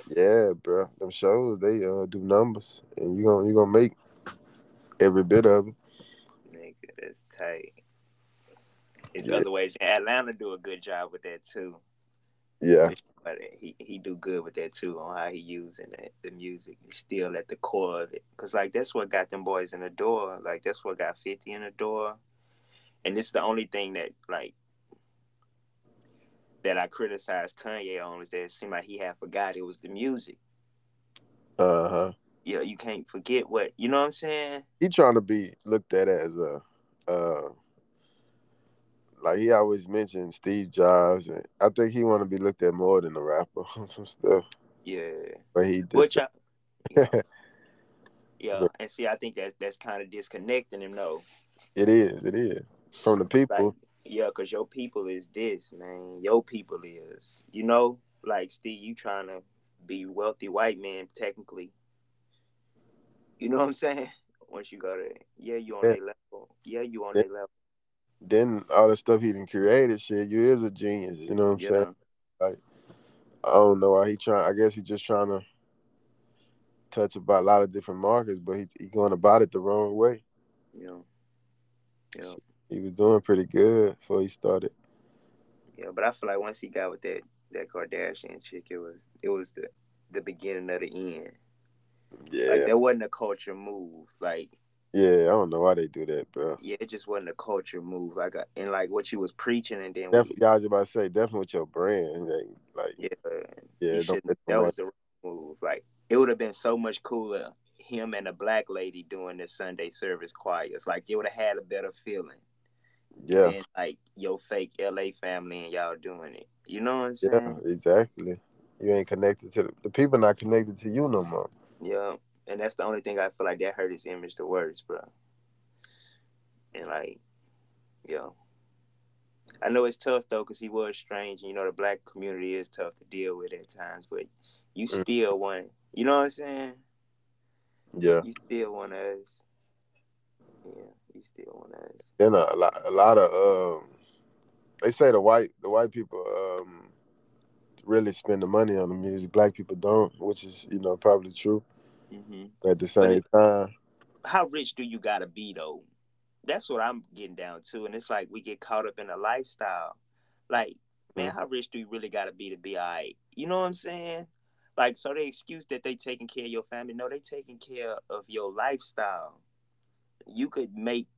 Yeah, bro. Them shows they uh do numbers, and you gonna you gonna make every bit of it. Nigga, that's tight. There's yeah. other ways. Atlanta do a good job with that too. Yeah but he he do good with that too on how he using it, the music. He's still at the core of it, cause like that's what got them boys in the door. Like that's what got Fifty in the door, and it's the only thing that like that I criticized Kanye on is that it seemed like he had forgot it was the music. Uh huh. Yeah, you can't forget what you know what I'm saying. He trying to be looked at as a uh like he always mentioned Steve Jobs, and I think he want to be looked at more than a rapper on some stuff. Yeah, but he just, Which I, you know, yeah, but, and see, I think that that's kind of disconnecting him, though. It is, it is from the people. Like, yeah, cause your people is this, man. Your people is, you know, like Steve, you trying to be wealthy white man technically. You know what I'm saying? Once you go to, yeah, you on yeah. their level. Yeah, you on yeah. their level then all the stuff he done created, shit, you is a genius. You know what I'm yeah. saying? Like, I don't know why he trying. I guess he just trying to touch about a lot of different markets, but he he going about it the wrong way. Yeah. Yeah. He was doing pretty good before he started. Yeah, but I feel like once he got with that that Kardashian chick, it was it was the the beginning of the end. Yeah. Like there wasn't a culture move. Like Yeah, I don't know why they do that, bro. Yeah, it just wasn't a culture move. Like, a, and like what you was preaching, and then definitely, we, I was about to say, definitely with your brand, like, like yeah, yeah, that was the move. Like, it would have been so much cooler him and a black lady doing the Sunday service choirs. Like, you would have had a better feeling. Yeah. Than, like your fake LA family and y'all doing it. You know what I'm saying? Yeah, exactly. You ain't connected to the, the people. Not connected to you no more. Yeah and that's the only thing I feel like that hurt his image the worst, bro. And like, yo, I know it's tough though because he was strange, and you know the black community is tough to deal with at times. But you mm. still want, you know what I'm saying? Yeah. You still want us. Yeah, you still want us. Then a, a lot, a lot of um, they say the white, the white people um, really spend the money on the music. Black people don't, which is you know probably true. Mm-hmm. At the same time, how rich do you gotta be though? That's what I'm getting down to, and it's like we get caught up in a lifestyle. Like, man, mm-hmm. how rich do you really gotta be to be alright? You know what I'm saying? Like, so the excuse that they taking care of your family, no, they taking care of your lifestyle. You could make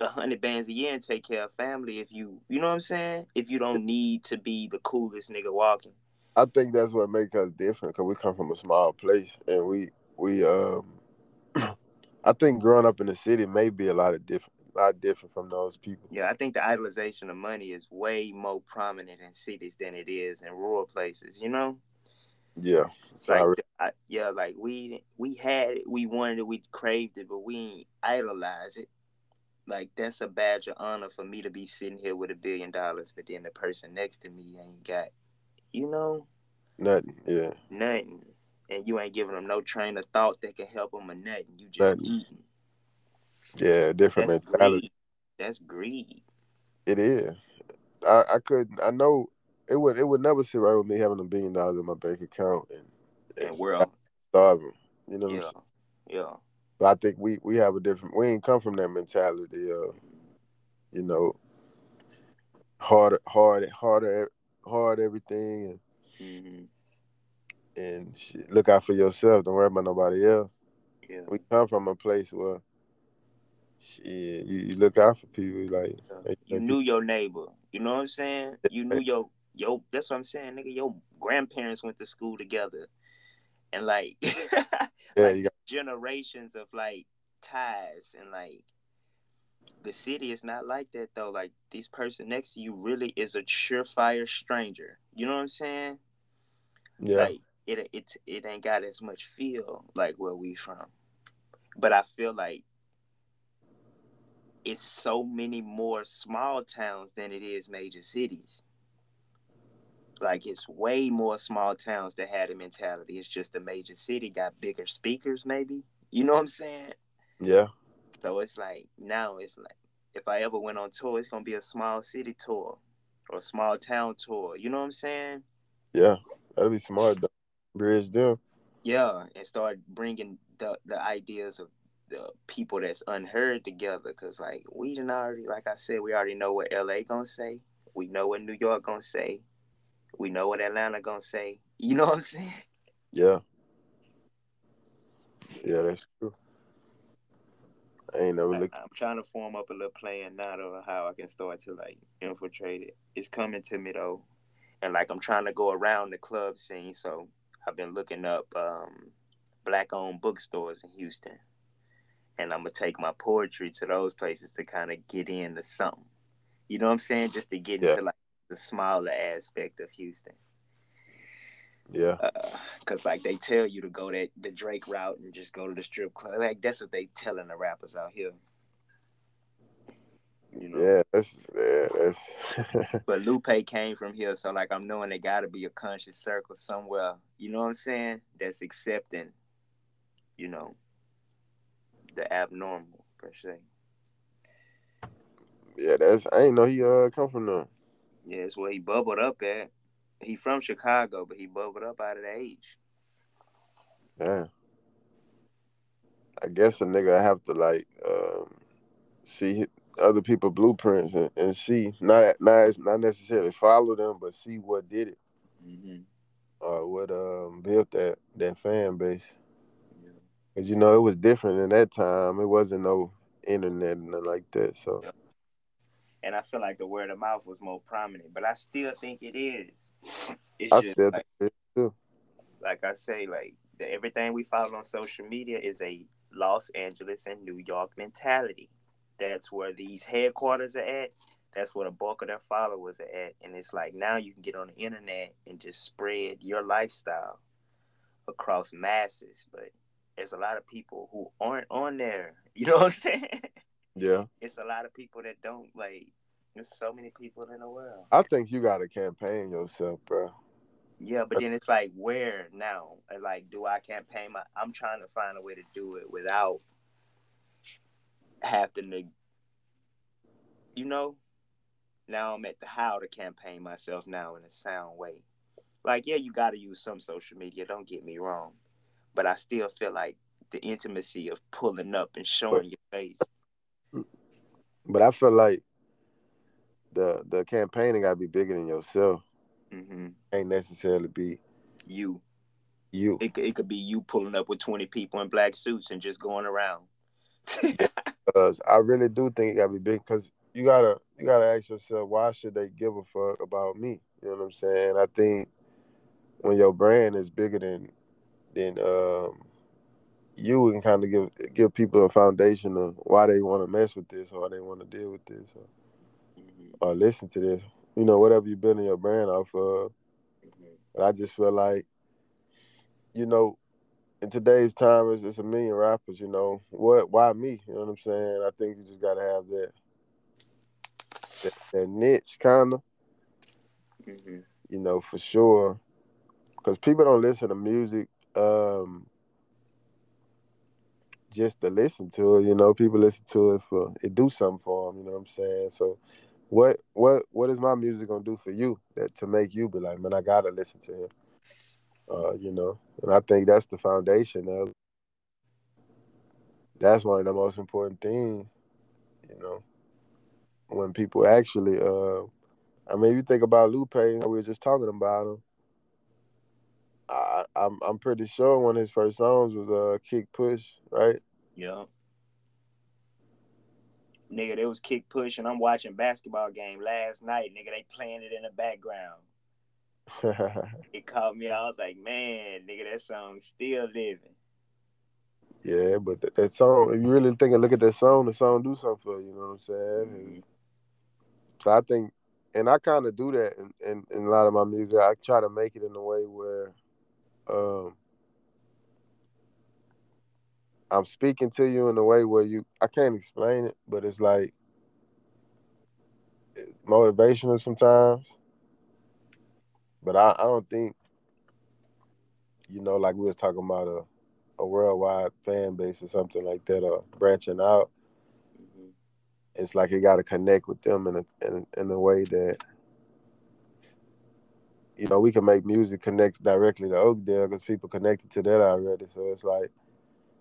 a hundred bands a year and take care of family if you, you know what I'm saying? If you don't need to be the coolest nigga walking. I think that's what makes us different because we come from a small place and we we um I think growing up in the city may be a lot of different a lot different from those people. Yeah, I think the idolization of money is way more prominent in cities than it is in rural places, you know? Yeah. Like I, yeah, like we we had it, we wanted it, we craved it, but we ain't idolize it. Like that's a badge of honor for me to be sitting here with a billion dollars, but then the person next to me ain't got, you know, nothing. Yeah, nothing and you ain't giving them no train of thought that can help them or nothing. You just nothing. eating. Yeah, different That's mentality. Greed. That's greed. It is. I, I couldn't. I know it would it would never sit right with me having a billion dollars in my bank account and, and we're starving. You know yeah. Yeah. But I think we we have a different we ain't come from that mentality of you know hard hard harder hard everything and mm-hmm and shit, look out for yourself. Don't worry about nobody else. Yeah. We come from a place where shit, you, you look out for people. Like yeah. you knew your neighbor. You know what I'm saying? You knew your your. That's what I'm saying, nigga. Your grandparents went to school together, and like, yeah, like got- generations of like ties and like the city is not like that though. Like this person next to you really is a surefire stranger. You know what I'm saying? Yeah. Like it it it ain't got as much feel like where we from. But I feel like it's so many more small towns than it is major cities. Like it's way more small towns that had a mentality. It's just a major city got bigger speakers, maybe. You know what I'm saying? Yeah. So it's like now it's like if I ever went on tour, it's gonna be a small city tour or a small town tour. You know what I'm saying? Yeah, that'd be smart. Though bridge them. Yeah, and start bringing the the ideas of the people that's unheard together. Cause like we didn't already, like I said, we already know what LA gonna say. We know what New York gonna say. We know what Atlanta gonna say. You know what I'm saying? Yeah. Yeah, that's true. I ain't never looked. I'm trying to form up a little plan now of how I can start to like infiltrate it. It's coming to me though, and like I'm trying to go around the club scene. So I've been looking up um, black owned bookstores in Houston. And I'm gonna take my poetry to those places to kind of get into something. You know what I'm saying? Just to get yeah. into like the smaller aspect of Houston. Yeah. Uh, Cause like they tell you to go that the Drake route and just go to the strip club. Like that's what they telling the rappers out here. You know? Yeah, that's yeah, that's. but Lupe came from here, so like I'm knowing there got to be a conscious circle somewhere. You know what I'm saying? That's accepting, you know, the abnormal per se. Yeah, that's. I ain't know he uh come from there. Yeah, it's where he bubbled up at. He from Chicago, but he bubbled up out of the age. Yeah. I guess a nigga have to like um, see other people blueprints and, and see not not not necessarily follow them, but see what did it, mm-hmm. or what um built that that fan base. Cause you know it was different in that time. It wasn't no internet and nothing like that. So. And I feel like the word of mouth was more prominent, but I still think it is. It's I just still like, it too. like I say, like the, everything we follow on social media is a Los Angeles and New York mentality. That's where these headquarters are at. That's where the bulk of their followers are at. And it's like now you can get on the internet and just spread your lifestyle across masses. But there's a lot of people who aren't on there. You know what I'm saying? Yeah. It's a lot of people that don't like. There's so many people in the world. I think you gotta campaign yourself, bro. Yeah, but then it's like, where now? And, Like, do I campaign my? I'm trying to find a way to do it without having to, you know. Now I'm at the how to campaign myself now in a sound way. Like, yeah, you got to use some social media. Don't get me wrong, but I still feel like the intimacy of pulling up and showing your face. But I feel like the the campaigning gotta be bigger than yourself. hmm Ain't necessarily be You, you. it it could be you pulling up with 20 people in black suits and just going around. Because I really do think it gotta be big. Because you gotta you gotta ask yourself why should they give a fuck about me? You know what I'm saying? I think when your brand is bigger than than um you can kind of give give people a foundation of why they want to mess with this or they want to deal with this or, Mhm, or listen to this. You know, whatever you're building your brand off of. mhm. But I just feel like, you know, in today's time, it's, it's a million rappers. You know, what? Why me? You know what I'm saying? I think you just gotta have that that, that niche, kind of. Mhm. You know, for sure, because people don't listen to music um, just to listen to it. You know, people listen to it for it do something for them. You know what I'm saying? So. What what what is my music gonna do for you that to make you be like, man, I gotta listen to him? Uh, you know, and I think that's the foundation of. That's one of the most important things, you know. When people actually, uh, I mean, you think about Lupe, we were just talking about him. I, I'm I'm pretty sure one of his first songs was uh, "Kick Push," right? Yeah. Nigga, there was kick push, and I'm watching basketball game last night. Nigga, they playing it in the background. It caught me. I was like, man, nigga, that song's still living. yeah, but that, that song, if you really think and look at that song, the song do something for you. You know what I'm saying? Mhm. So I think, and I kind of do that in, in, in a lot of my music. I try to make it in a way where um, I'm speaking to you in a way where you, I can't explain it, but it's like it's motivational sometimes. But I, I don't think, you know, like we was talking about a, a worldwide fan base or something like that, or branching out. Mhm. It's like you got to connect with them in a, in in a way that you know we can make music connect directly to Oakdale because people connected to that already. So it's like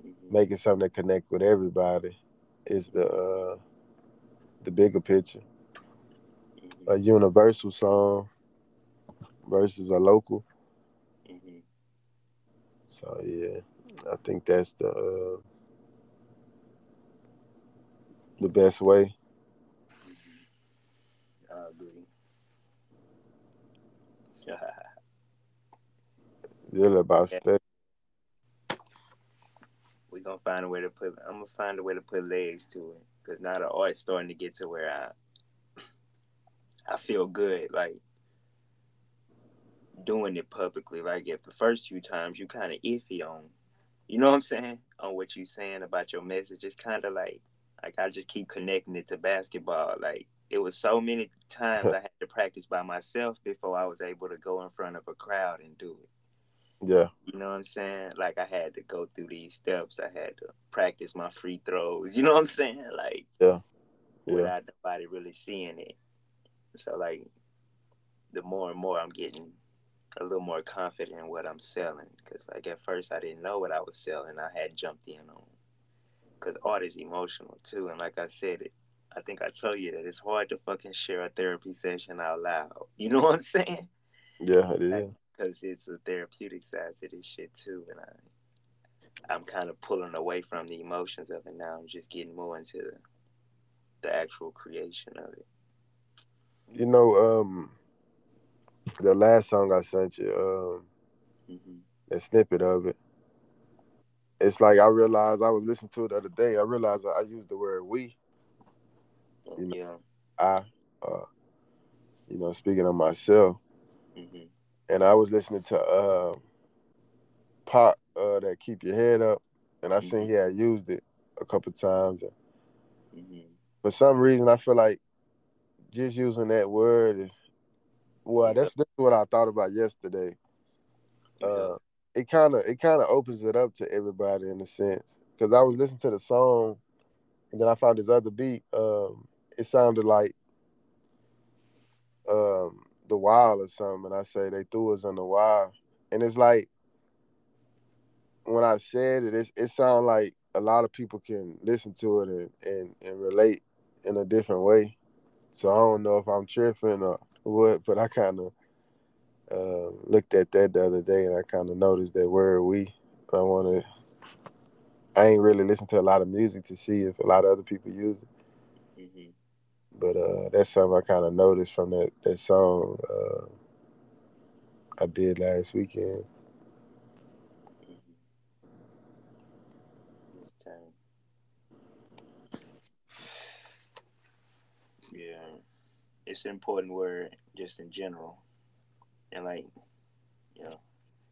Mhm. making something that connect with everybody is the uh, the bigger picture. A universal song versus a local. Mhm. So yeah, I think that's the uh, the best way. I agree. Really about Yeah. step. we gonna find a way to put. I'm gonna find a way to put legs to it because now the art's starting to get to where I, I feel good like doing it publicly. Like if the first few times you kind of iffy on, you know what I'm saying, on what you're saying about your message, it's kind of like like I just keep connecting it to basketball. Like it was so many times I had to practice by myself before I was able to go in front of a crowd and do it. Yeah, You know what I'm saying? Like I had to go through these steps. I had to practice my free throws. You know what I'm saying? Like yeah, yeah, without nobody really seeing it. So like the more and more I'm getting a little more confident in what I'm selling. Cause like at first I didn't know what I was selling. I had jumped in on. Cause art is emotional too. And like I said it I think I told you that it's hard to fucking share a therapy session out loud. You know what I'm saying? yeah. It is. Because it's a therapeutic side to this shit too. And I I'm kind of pulling away from the emotions of it now. I'm just getting more into the, the actual creation of it. You know, um, the last song I sent you, um, mm-hmm. a snippet of it. It's like I realized I was listening to it the other day. I realized I used the word "we." You know, yeah. I, uh, you know, speaking of myself, mm-hmm. and I was listening to uh, Pop uh, that "Keep Your Head Up," and I mm-hmm. seen he had used it a couple times. And mm-hmm. For some reason, I feel like just using that word is well. That's, that's what I thought about yesterday. Uh, it kind of it kind of opens it up to everybody in a sense because I was listening to the song, and then I found this other beat. Um, it sounded like um, the wild or something, and I say they threw us in the wild, and it's like when I said it, it, it sounds like a lot of people can listen to it and, and, and relate in a different way. So I don't know if I'm tripping or what, but I kind of uh, looked at that the other day and I kind of noticed that word we. I want to. I ain't really listened to a lot of music to see if a lot of other people use it. Mm-hmm. But uh, that's something I kind of noticed from that that song uh, I did last weekend. It's an important word just in general. And like, you know,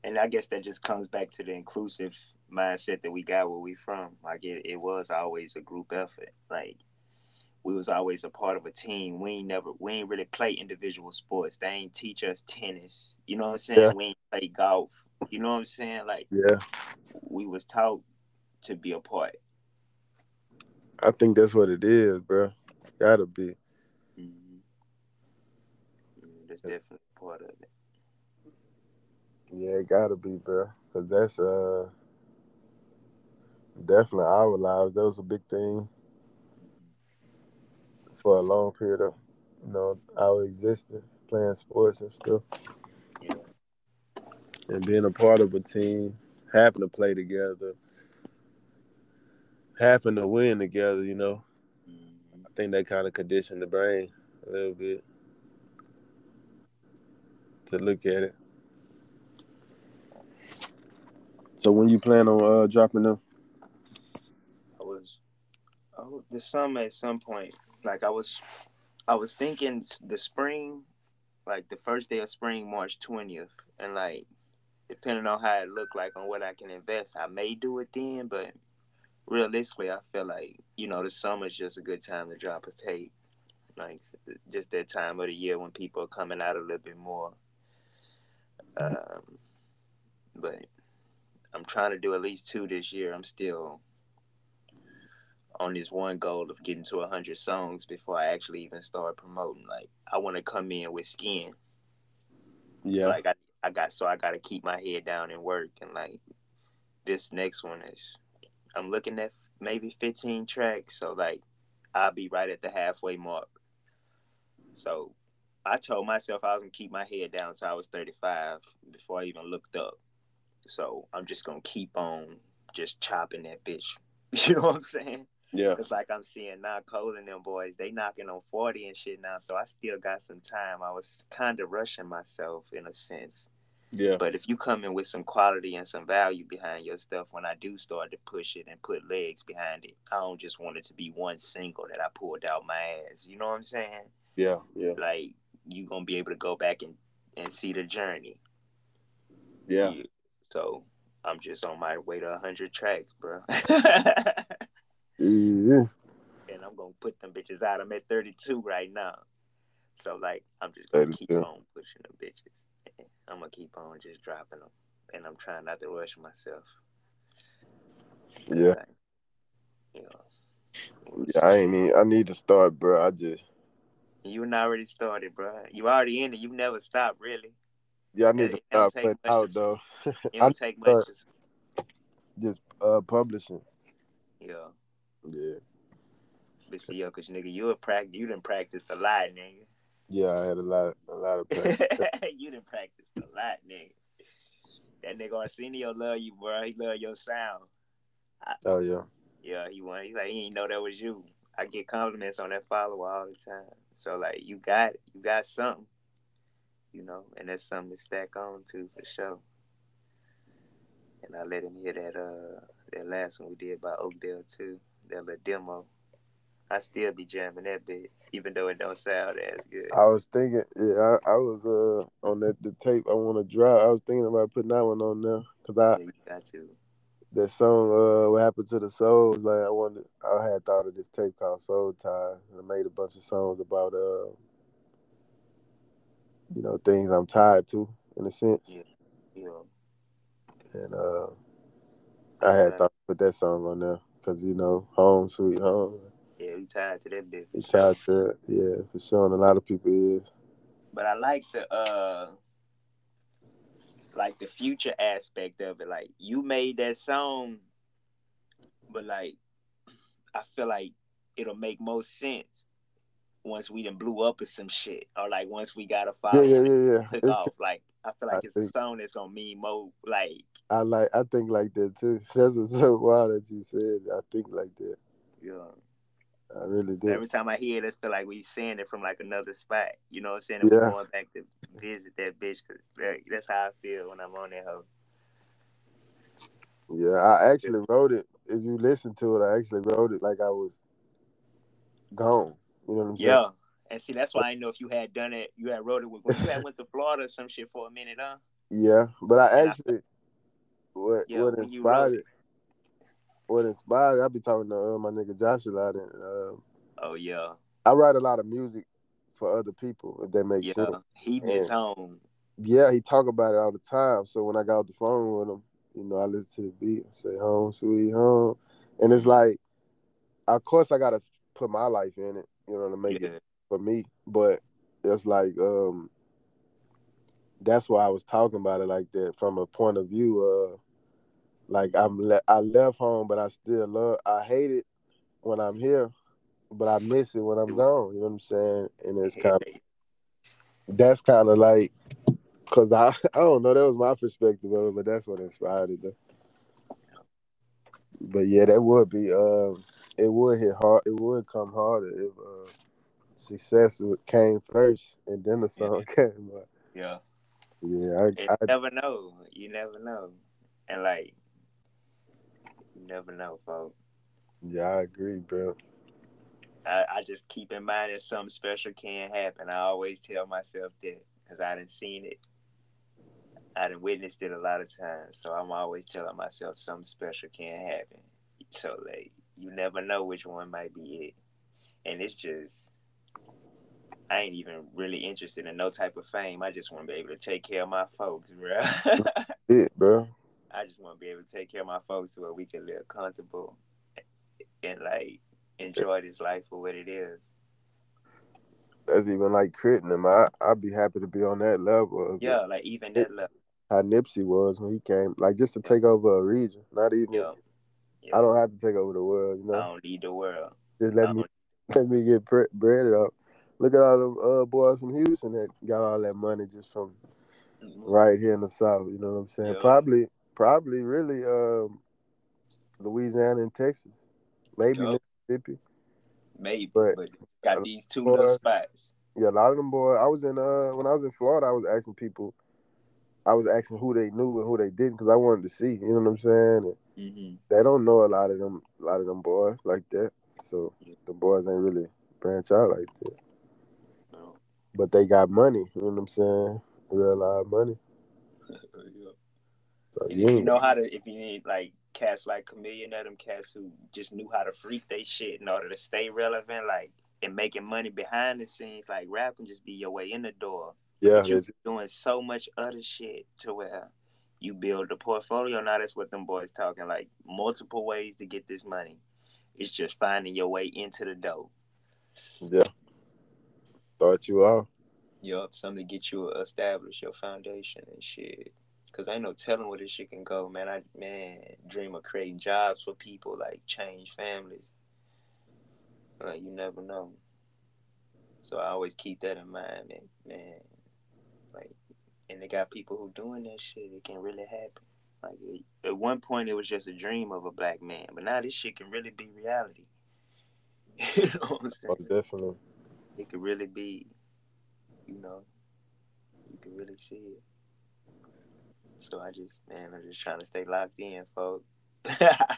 and I guess that just comes back to the inclusive mindset that we got where we from. Like it, it was always a group effort. Like we was always a part of a team. We ain't never we ain't really play individual sports. They ain't teach us tennis. You know what I'm saying? Yeah. We ain't play golf. You know what I'm saying? Like yeah, we was taught to be a part. I think that's what it is, bro. Gotta be. Is definitely part of it. Yeah, it gotta be, bro. Cause that's uh definitely our lives. That was a big thing for a long period of you know our existence, playing sports and stuff, and being a part of a team, having to play together, having to win together. You know, mm-hmm. I think that kind of conditioned the brain a little bit to look at it. So when you plan on uh, dropping them? I was, oh, this summer at some point. Like I was, I was thinking the spring, like the first day of spring, March twentieth, and like depending on how it looked like on what I can invest, I may do it then. But realistically, I feel like you know the summer is just a good time to drop a tape. Like just that time of the year when people are coming out a little bit more um, but I'm trying to do at least two this year. I'm still on this one goal of getting to 100 songs before I actually even start promoting. Like, I want to come in with skin. Yeah. Like, I, I got, so I got to keep my head down and work. And, like, this next one is, I'm looking at maybe 15 tracks. So, like, I'll be right at the halfway mark. So, I told myself I was gonna keep my head down until I was 35 before I even looked up. So I'm just gonna keep on just chopping that bitch. You know what I'm saying? Yeah. It's like I'm seeing now Cole and them boys, they knocking on 40 and shit now. So I still got some time. I was kind of rushing myself in a sense. Yeah. But if you come in with some quality and some value behind your stuff, when I do start to push it and put legs behind it, I don't just want it to be one single that I pulled out my ass. You know what I'm saying? Yeah, yeah. Like you gonna be able to go back and and see the journey. Yeah. So I'm just on my way to 100 tracks, bro. mm-hmm. And I'm gonna put them bitches out. I'm at 32 right now. So like I'm just gonna 32. keep on pushing them bitches. I'm gonna keep on just dropping them, and I'm trying not to rush myself. Yeah. I, you know, yeah, I ain't need. I need to start, bro. I just you already started, bro. You already in it. You never stop, really. Yeah, I need it, to stop putting out though. It don't take much. Just uh, publishing. Yeah. Yeah. But see, yo, cause nigga, you a practice. You didn't practice a lot, nigga. Yeah, I had a lot, a lot of practice. you didn't practice a lot, nigga. That nigga Arsenio love you, bro. He love your sound. Oh yeah. Yeah, he won. He's like he didn't know that was you. I get compliments on that follower all the time. So like you got. You got something. You know, and that's something to stack on to for sure. And I let him hear that uh that last one we did by Oakdale too. That little demo. I still be jamming that bit, even though it don't sound as good. I was thinking, yeah, I, I was uh on that the tape I want to drop. I was thinking about putting that one on there because I Yeah, you got to. That song uh what happened to the soul like I wanted I had thought of this tape called Soul Tie and I made a bunch of songs about uh you know things I'm tied to in a sense Yeah. You know, and uh I had thought to put that song on there because you know home sweet home yeah, we tied to that bit. for you sure. tied to it yeah for sure and a lot of people is But I like the uh like the future aspect of it. Like you made that song, but like I feel like it'll make most sense once we done blew up or some shit. Or like once we got a yeah yeah yeah yeah took it's, off. Like I feel like I it's a song that's gonna mean more like I like I think like that too that's so wild that you said I think like that know. I really do Every time I hear it, I feel like we saying it from like another spot. You know what I'm saying? Yeah. We're going back to visit that bitch because that's how I feel when I'm on that hoe. Yeah, I actually wrote it. If you listen to it, I actually wrote it like I was gone. You know what I'm saying? Yeah. And see, that's why I know if you had done it. You had wrote it with, when you had went to Florida or some shit for a minute, huh? Yeah, but I And I- actually what Yeah, what inspired it. What inspired it? I be talking to uh, my nigga Josh a lot, and uh, Oh yeah, I write a lot of music for other people. If that makes yeah. sense. He miss home. Yeah, he talk about it all the time. So when I got off the phone with him, you know, I listen to the beat, and say "Home, sweet home," and it's like, of course, I gotta put my life in it, you know, to make Yeah, it for me. But it's like um that's why I was talking about it like that from a point of view of like I'm le- I left home but I still love I hate it when I'm here but I miss it when I'm gone you know what I'm saying and it's kind of that's kind of like cuz I I don't know that was my perspective of it but that's what inspired it though. but yeah that would be um it would hit hard it would come harder if uh success came first and then the song came but yeah. yeah I, You I never know. You never know. And like, never know, folks. yeah I agree bro I, I just keep in mind that something special can happen. I always tell myself that because I didn't seen it. I done witnessed it a lot of times. So I'm always telling myself something special can happen. So like you never know which one might be it. And it's just I ain't even really interested in no type of fame. I just want to be able to take care of my folks, bro. it bro I just want to be able to take care of my folks so we can live comfortable and like enjoy this life for what it is. that's even like critting them. I I'd be happy to be on that level. Yeah, like even that level. how Nipsey was when he came, like just to take over a region, not even. Yeah. yeah. I don't have to take over the world, you know. I don't need the world. Just let me let me get bre- bread up. Look at all them uh, boys from Houston that got all that money just from right here in the South. You know what I'm saying? Yeah. Probably, probably, really, um, Louisiana and Texas, maybe Yup. Mississippi. Maybe, But- but, got these two Boy. little spots. Yeah, a lot of them boys. I was in uh when I was in Florida, I was asking people. I was asking who they knew and who they didn't because I wanted to see. You know what I'm saying? And hmm they don't know a lot of them, a lot of them boys like that. So Yeah. the boys ain't really branch out like that. No. But they got money. You know what I'm saying? Real live money. Yeah. You if you know how to, if you need like cats like Chamillionaire, or them cats who just knew how to freak they shit in order to stay relevant, like and making money behind the scenes, like rap can just be your way in the door. yeah, you're doing so much other shit to where you build a portfolio. Now that's what them boys talking like multiple ways to get this money. It's just finding your way into the dough. yeah. Start you off. Yup, something to get you established your foundation and shit. Cause I ain't no telling where this shit can go, man. I man dream of creating jobs for people, like change families. Like you never know. So I always keep that in mind, and man, like, and they got people who doing that shit. It can really happen. Like at one point, it was just a dream of a black man, but now this shit can really be reality. you know what I'm saying? Most definitely. It could really be, you know, you can really see it. So I just, man, I'm just trying to stay locked in, folks. I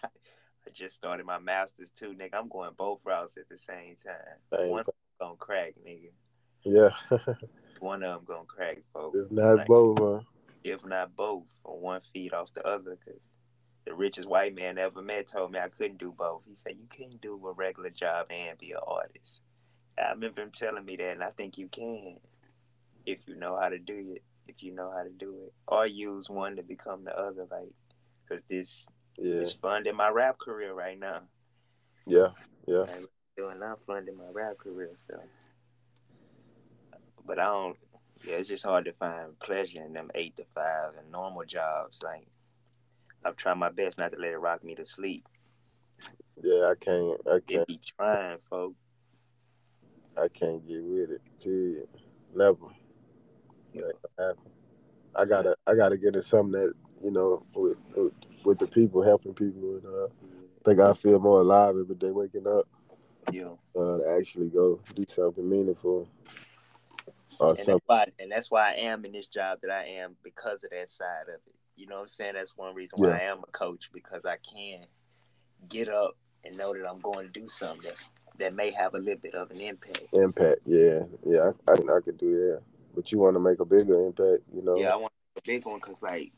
just started my masters too, nigga. I'm going both routes at the same time. Same One time. gonna crack, nigga. Yeah. One of them gonna crack, folks. if not Like, both, huh? if not both, on one feet off the other. Cause the richest white man I ever met told me I couldn't do both. He said you can't do a regular job and be an artist. I remember him telling me that, and I think you can if you know how to do it. If you know how to do it, or use one to become the other, like, cause this Yeah. is funding my rap career right now. Yeah. Yeah. Like, doing I'm funding my rap career, so. But I don't. Yeah, it's just hard to find pleasure in them eight to five and normal jobs. Like, I'm trying my best not to let it rock me to sleep. Yeah. I can't. I can't. be trying, folks. I can't get with it. Period. Never. Happen. I gotta. I gotta get in something that you know with with, with the people helping people and uh, I think I feel more alive every day waking up Yeah. uh, to actually go do something meaningful or And something. that's why, and that's why I am in this job that I am because of that side of it. You know what I'm saying? That's one reason why Yeah. I am a coach because I can get up and know that I'm going to do something that's, that may have a little bit of an impact. Impact, yeah, yeah, I, I, I could do that. But you want to make a bigger impact, you know? Yeah, I want a big one because, like,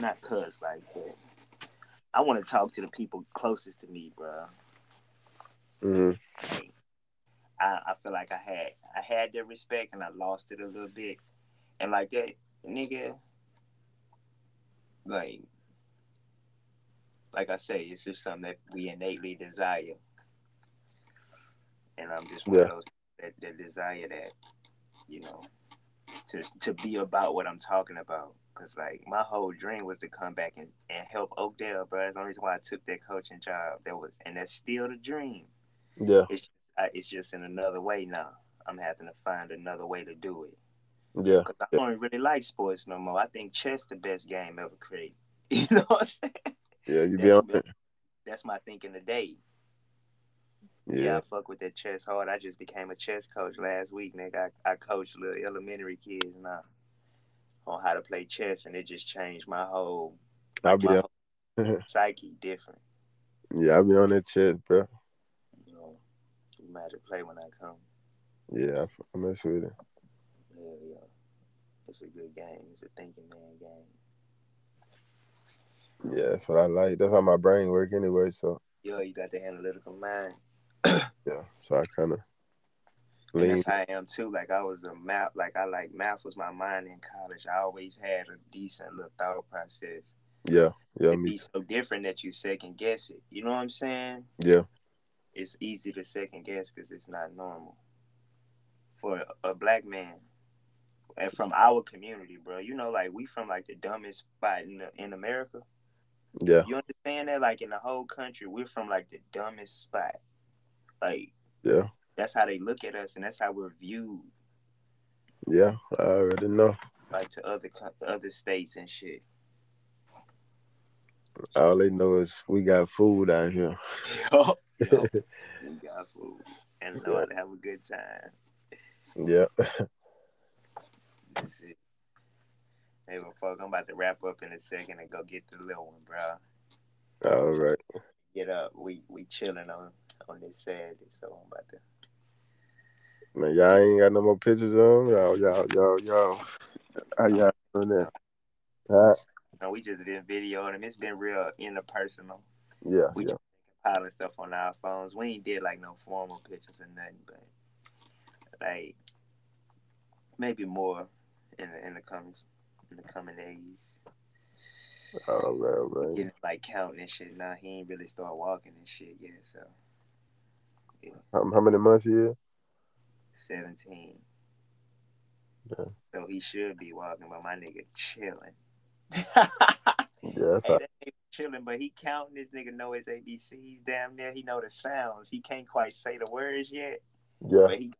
not cuz, like, but I want to talk to the people closest to me, bro. hmm Like, I, I feel like I had I had their respect and I lost it a little bit, and like that nigga, like, like I say, it's just something that we innately desire, and I'm just one of those that, that desire that, you know, to to be about what I'm talking about. Cause like my whole dream was to come back and, and help Oakdale, bro. That's the only reason why I took that coaching job. That was, and that's still the dream. Yeah, It's I, it's just in another way now. I'm having to find another way to do it yeah, because I don't really like sports no more. I think chess the best game ever created. You know what I'm saying? yeah. You be That's, on my, it. that's my thinking today. Yeah. Yeah, I fuck with that chess hard. I just became a chess coach last week, nigga. I, I coach little elementary kids now on how to play chess, and it just changed my whole, I'll be my on. whole psyche different. Yeah, I'll be on that chess, bro. You know, you might have to play when I come. Yeah, I, I mess with it. Yeah, yeah. It's a good game. It's a thinking man game. Yeah, that's what I like. That's how my brain work anyway. So Yo, you got the analytical mind. Yeah, so I kind of that's how I am too. Like I was a math, like I like math was my mind in college. I always had a decent little thought process. Yeah, yeah, It'd me. be so different that you second guess it. You know what I'm saying? Yeah, It's easy to second guess because it's not normal for a, a black man. And from our community, bro, you know, like we from like the dumbest spot in the, in America. yeah, You understand that? Like in the whole country, we're from like the dumbest spot. Like yeah, that's how they look at us, and that's how we're viewed, yeah. I already know. like to other other states and shit. All they know is we got food out here. Yo, yo, we got food and know how to have a good time. yeah. That's it. Hey, well, fuck, I'm about to wrap up in a second and go get the little one, bro. All right. Get up. We we chilling on on this Saturday, so I'm about to. Man, y'all ain't got no more pictures of. Y'all, y'all, y'all, y'all. How y'all doing that? Huh? No, we just been videoing them. It's been real interpersonal. Yeah, We yeah. just piling stuff on our phones. We ain't did like no formal pictures or nothing, but like maybe more in the in the coming in the coming days. Right, all right. Getting like counting and shit. Now he ain't really start walking and shit yet, so How, how many months he is? seventeen. Yeah. So he should be walking, but my nigga chilling. Yeah, that's Hey, how, that chilling, but he counting. This nigga know his ABCs damn near. He know the sounds. He can't quite say the words yet, yeah, but he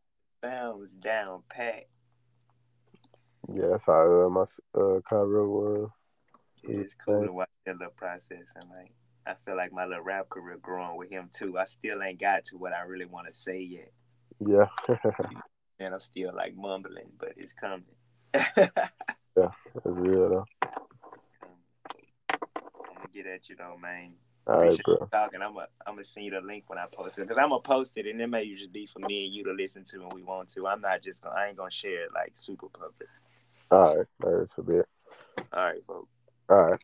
sounds down pat. yeah. That's how uh, my uh Cairo was. It's cool to watch that little process and like I feel like my little rap career growing with him too. I still ain't got to what I really want to say yet. Yeah. and I'm still like mumbling, but it's coming. yeah, that's real though. I'm gonna get at you though, man. All right, bro. Talking, I'm gonna I'm gonna send you the link when I post it because I'm gonna post it and it may just be for me and you to listen to when we want to. I'm not just gonna I ain't gonna share it like super public. All right, that's a bit. All right, folks. All right.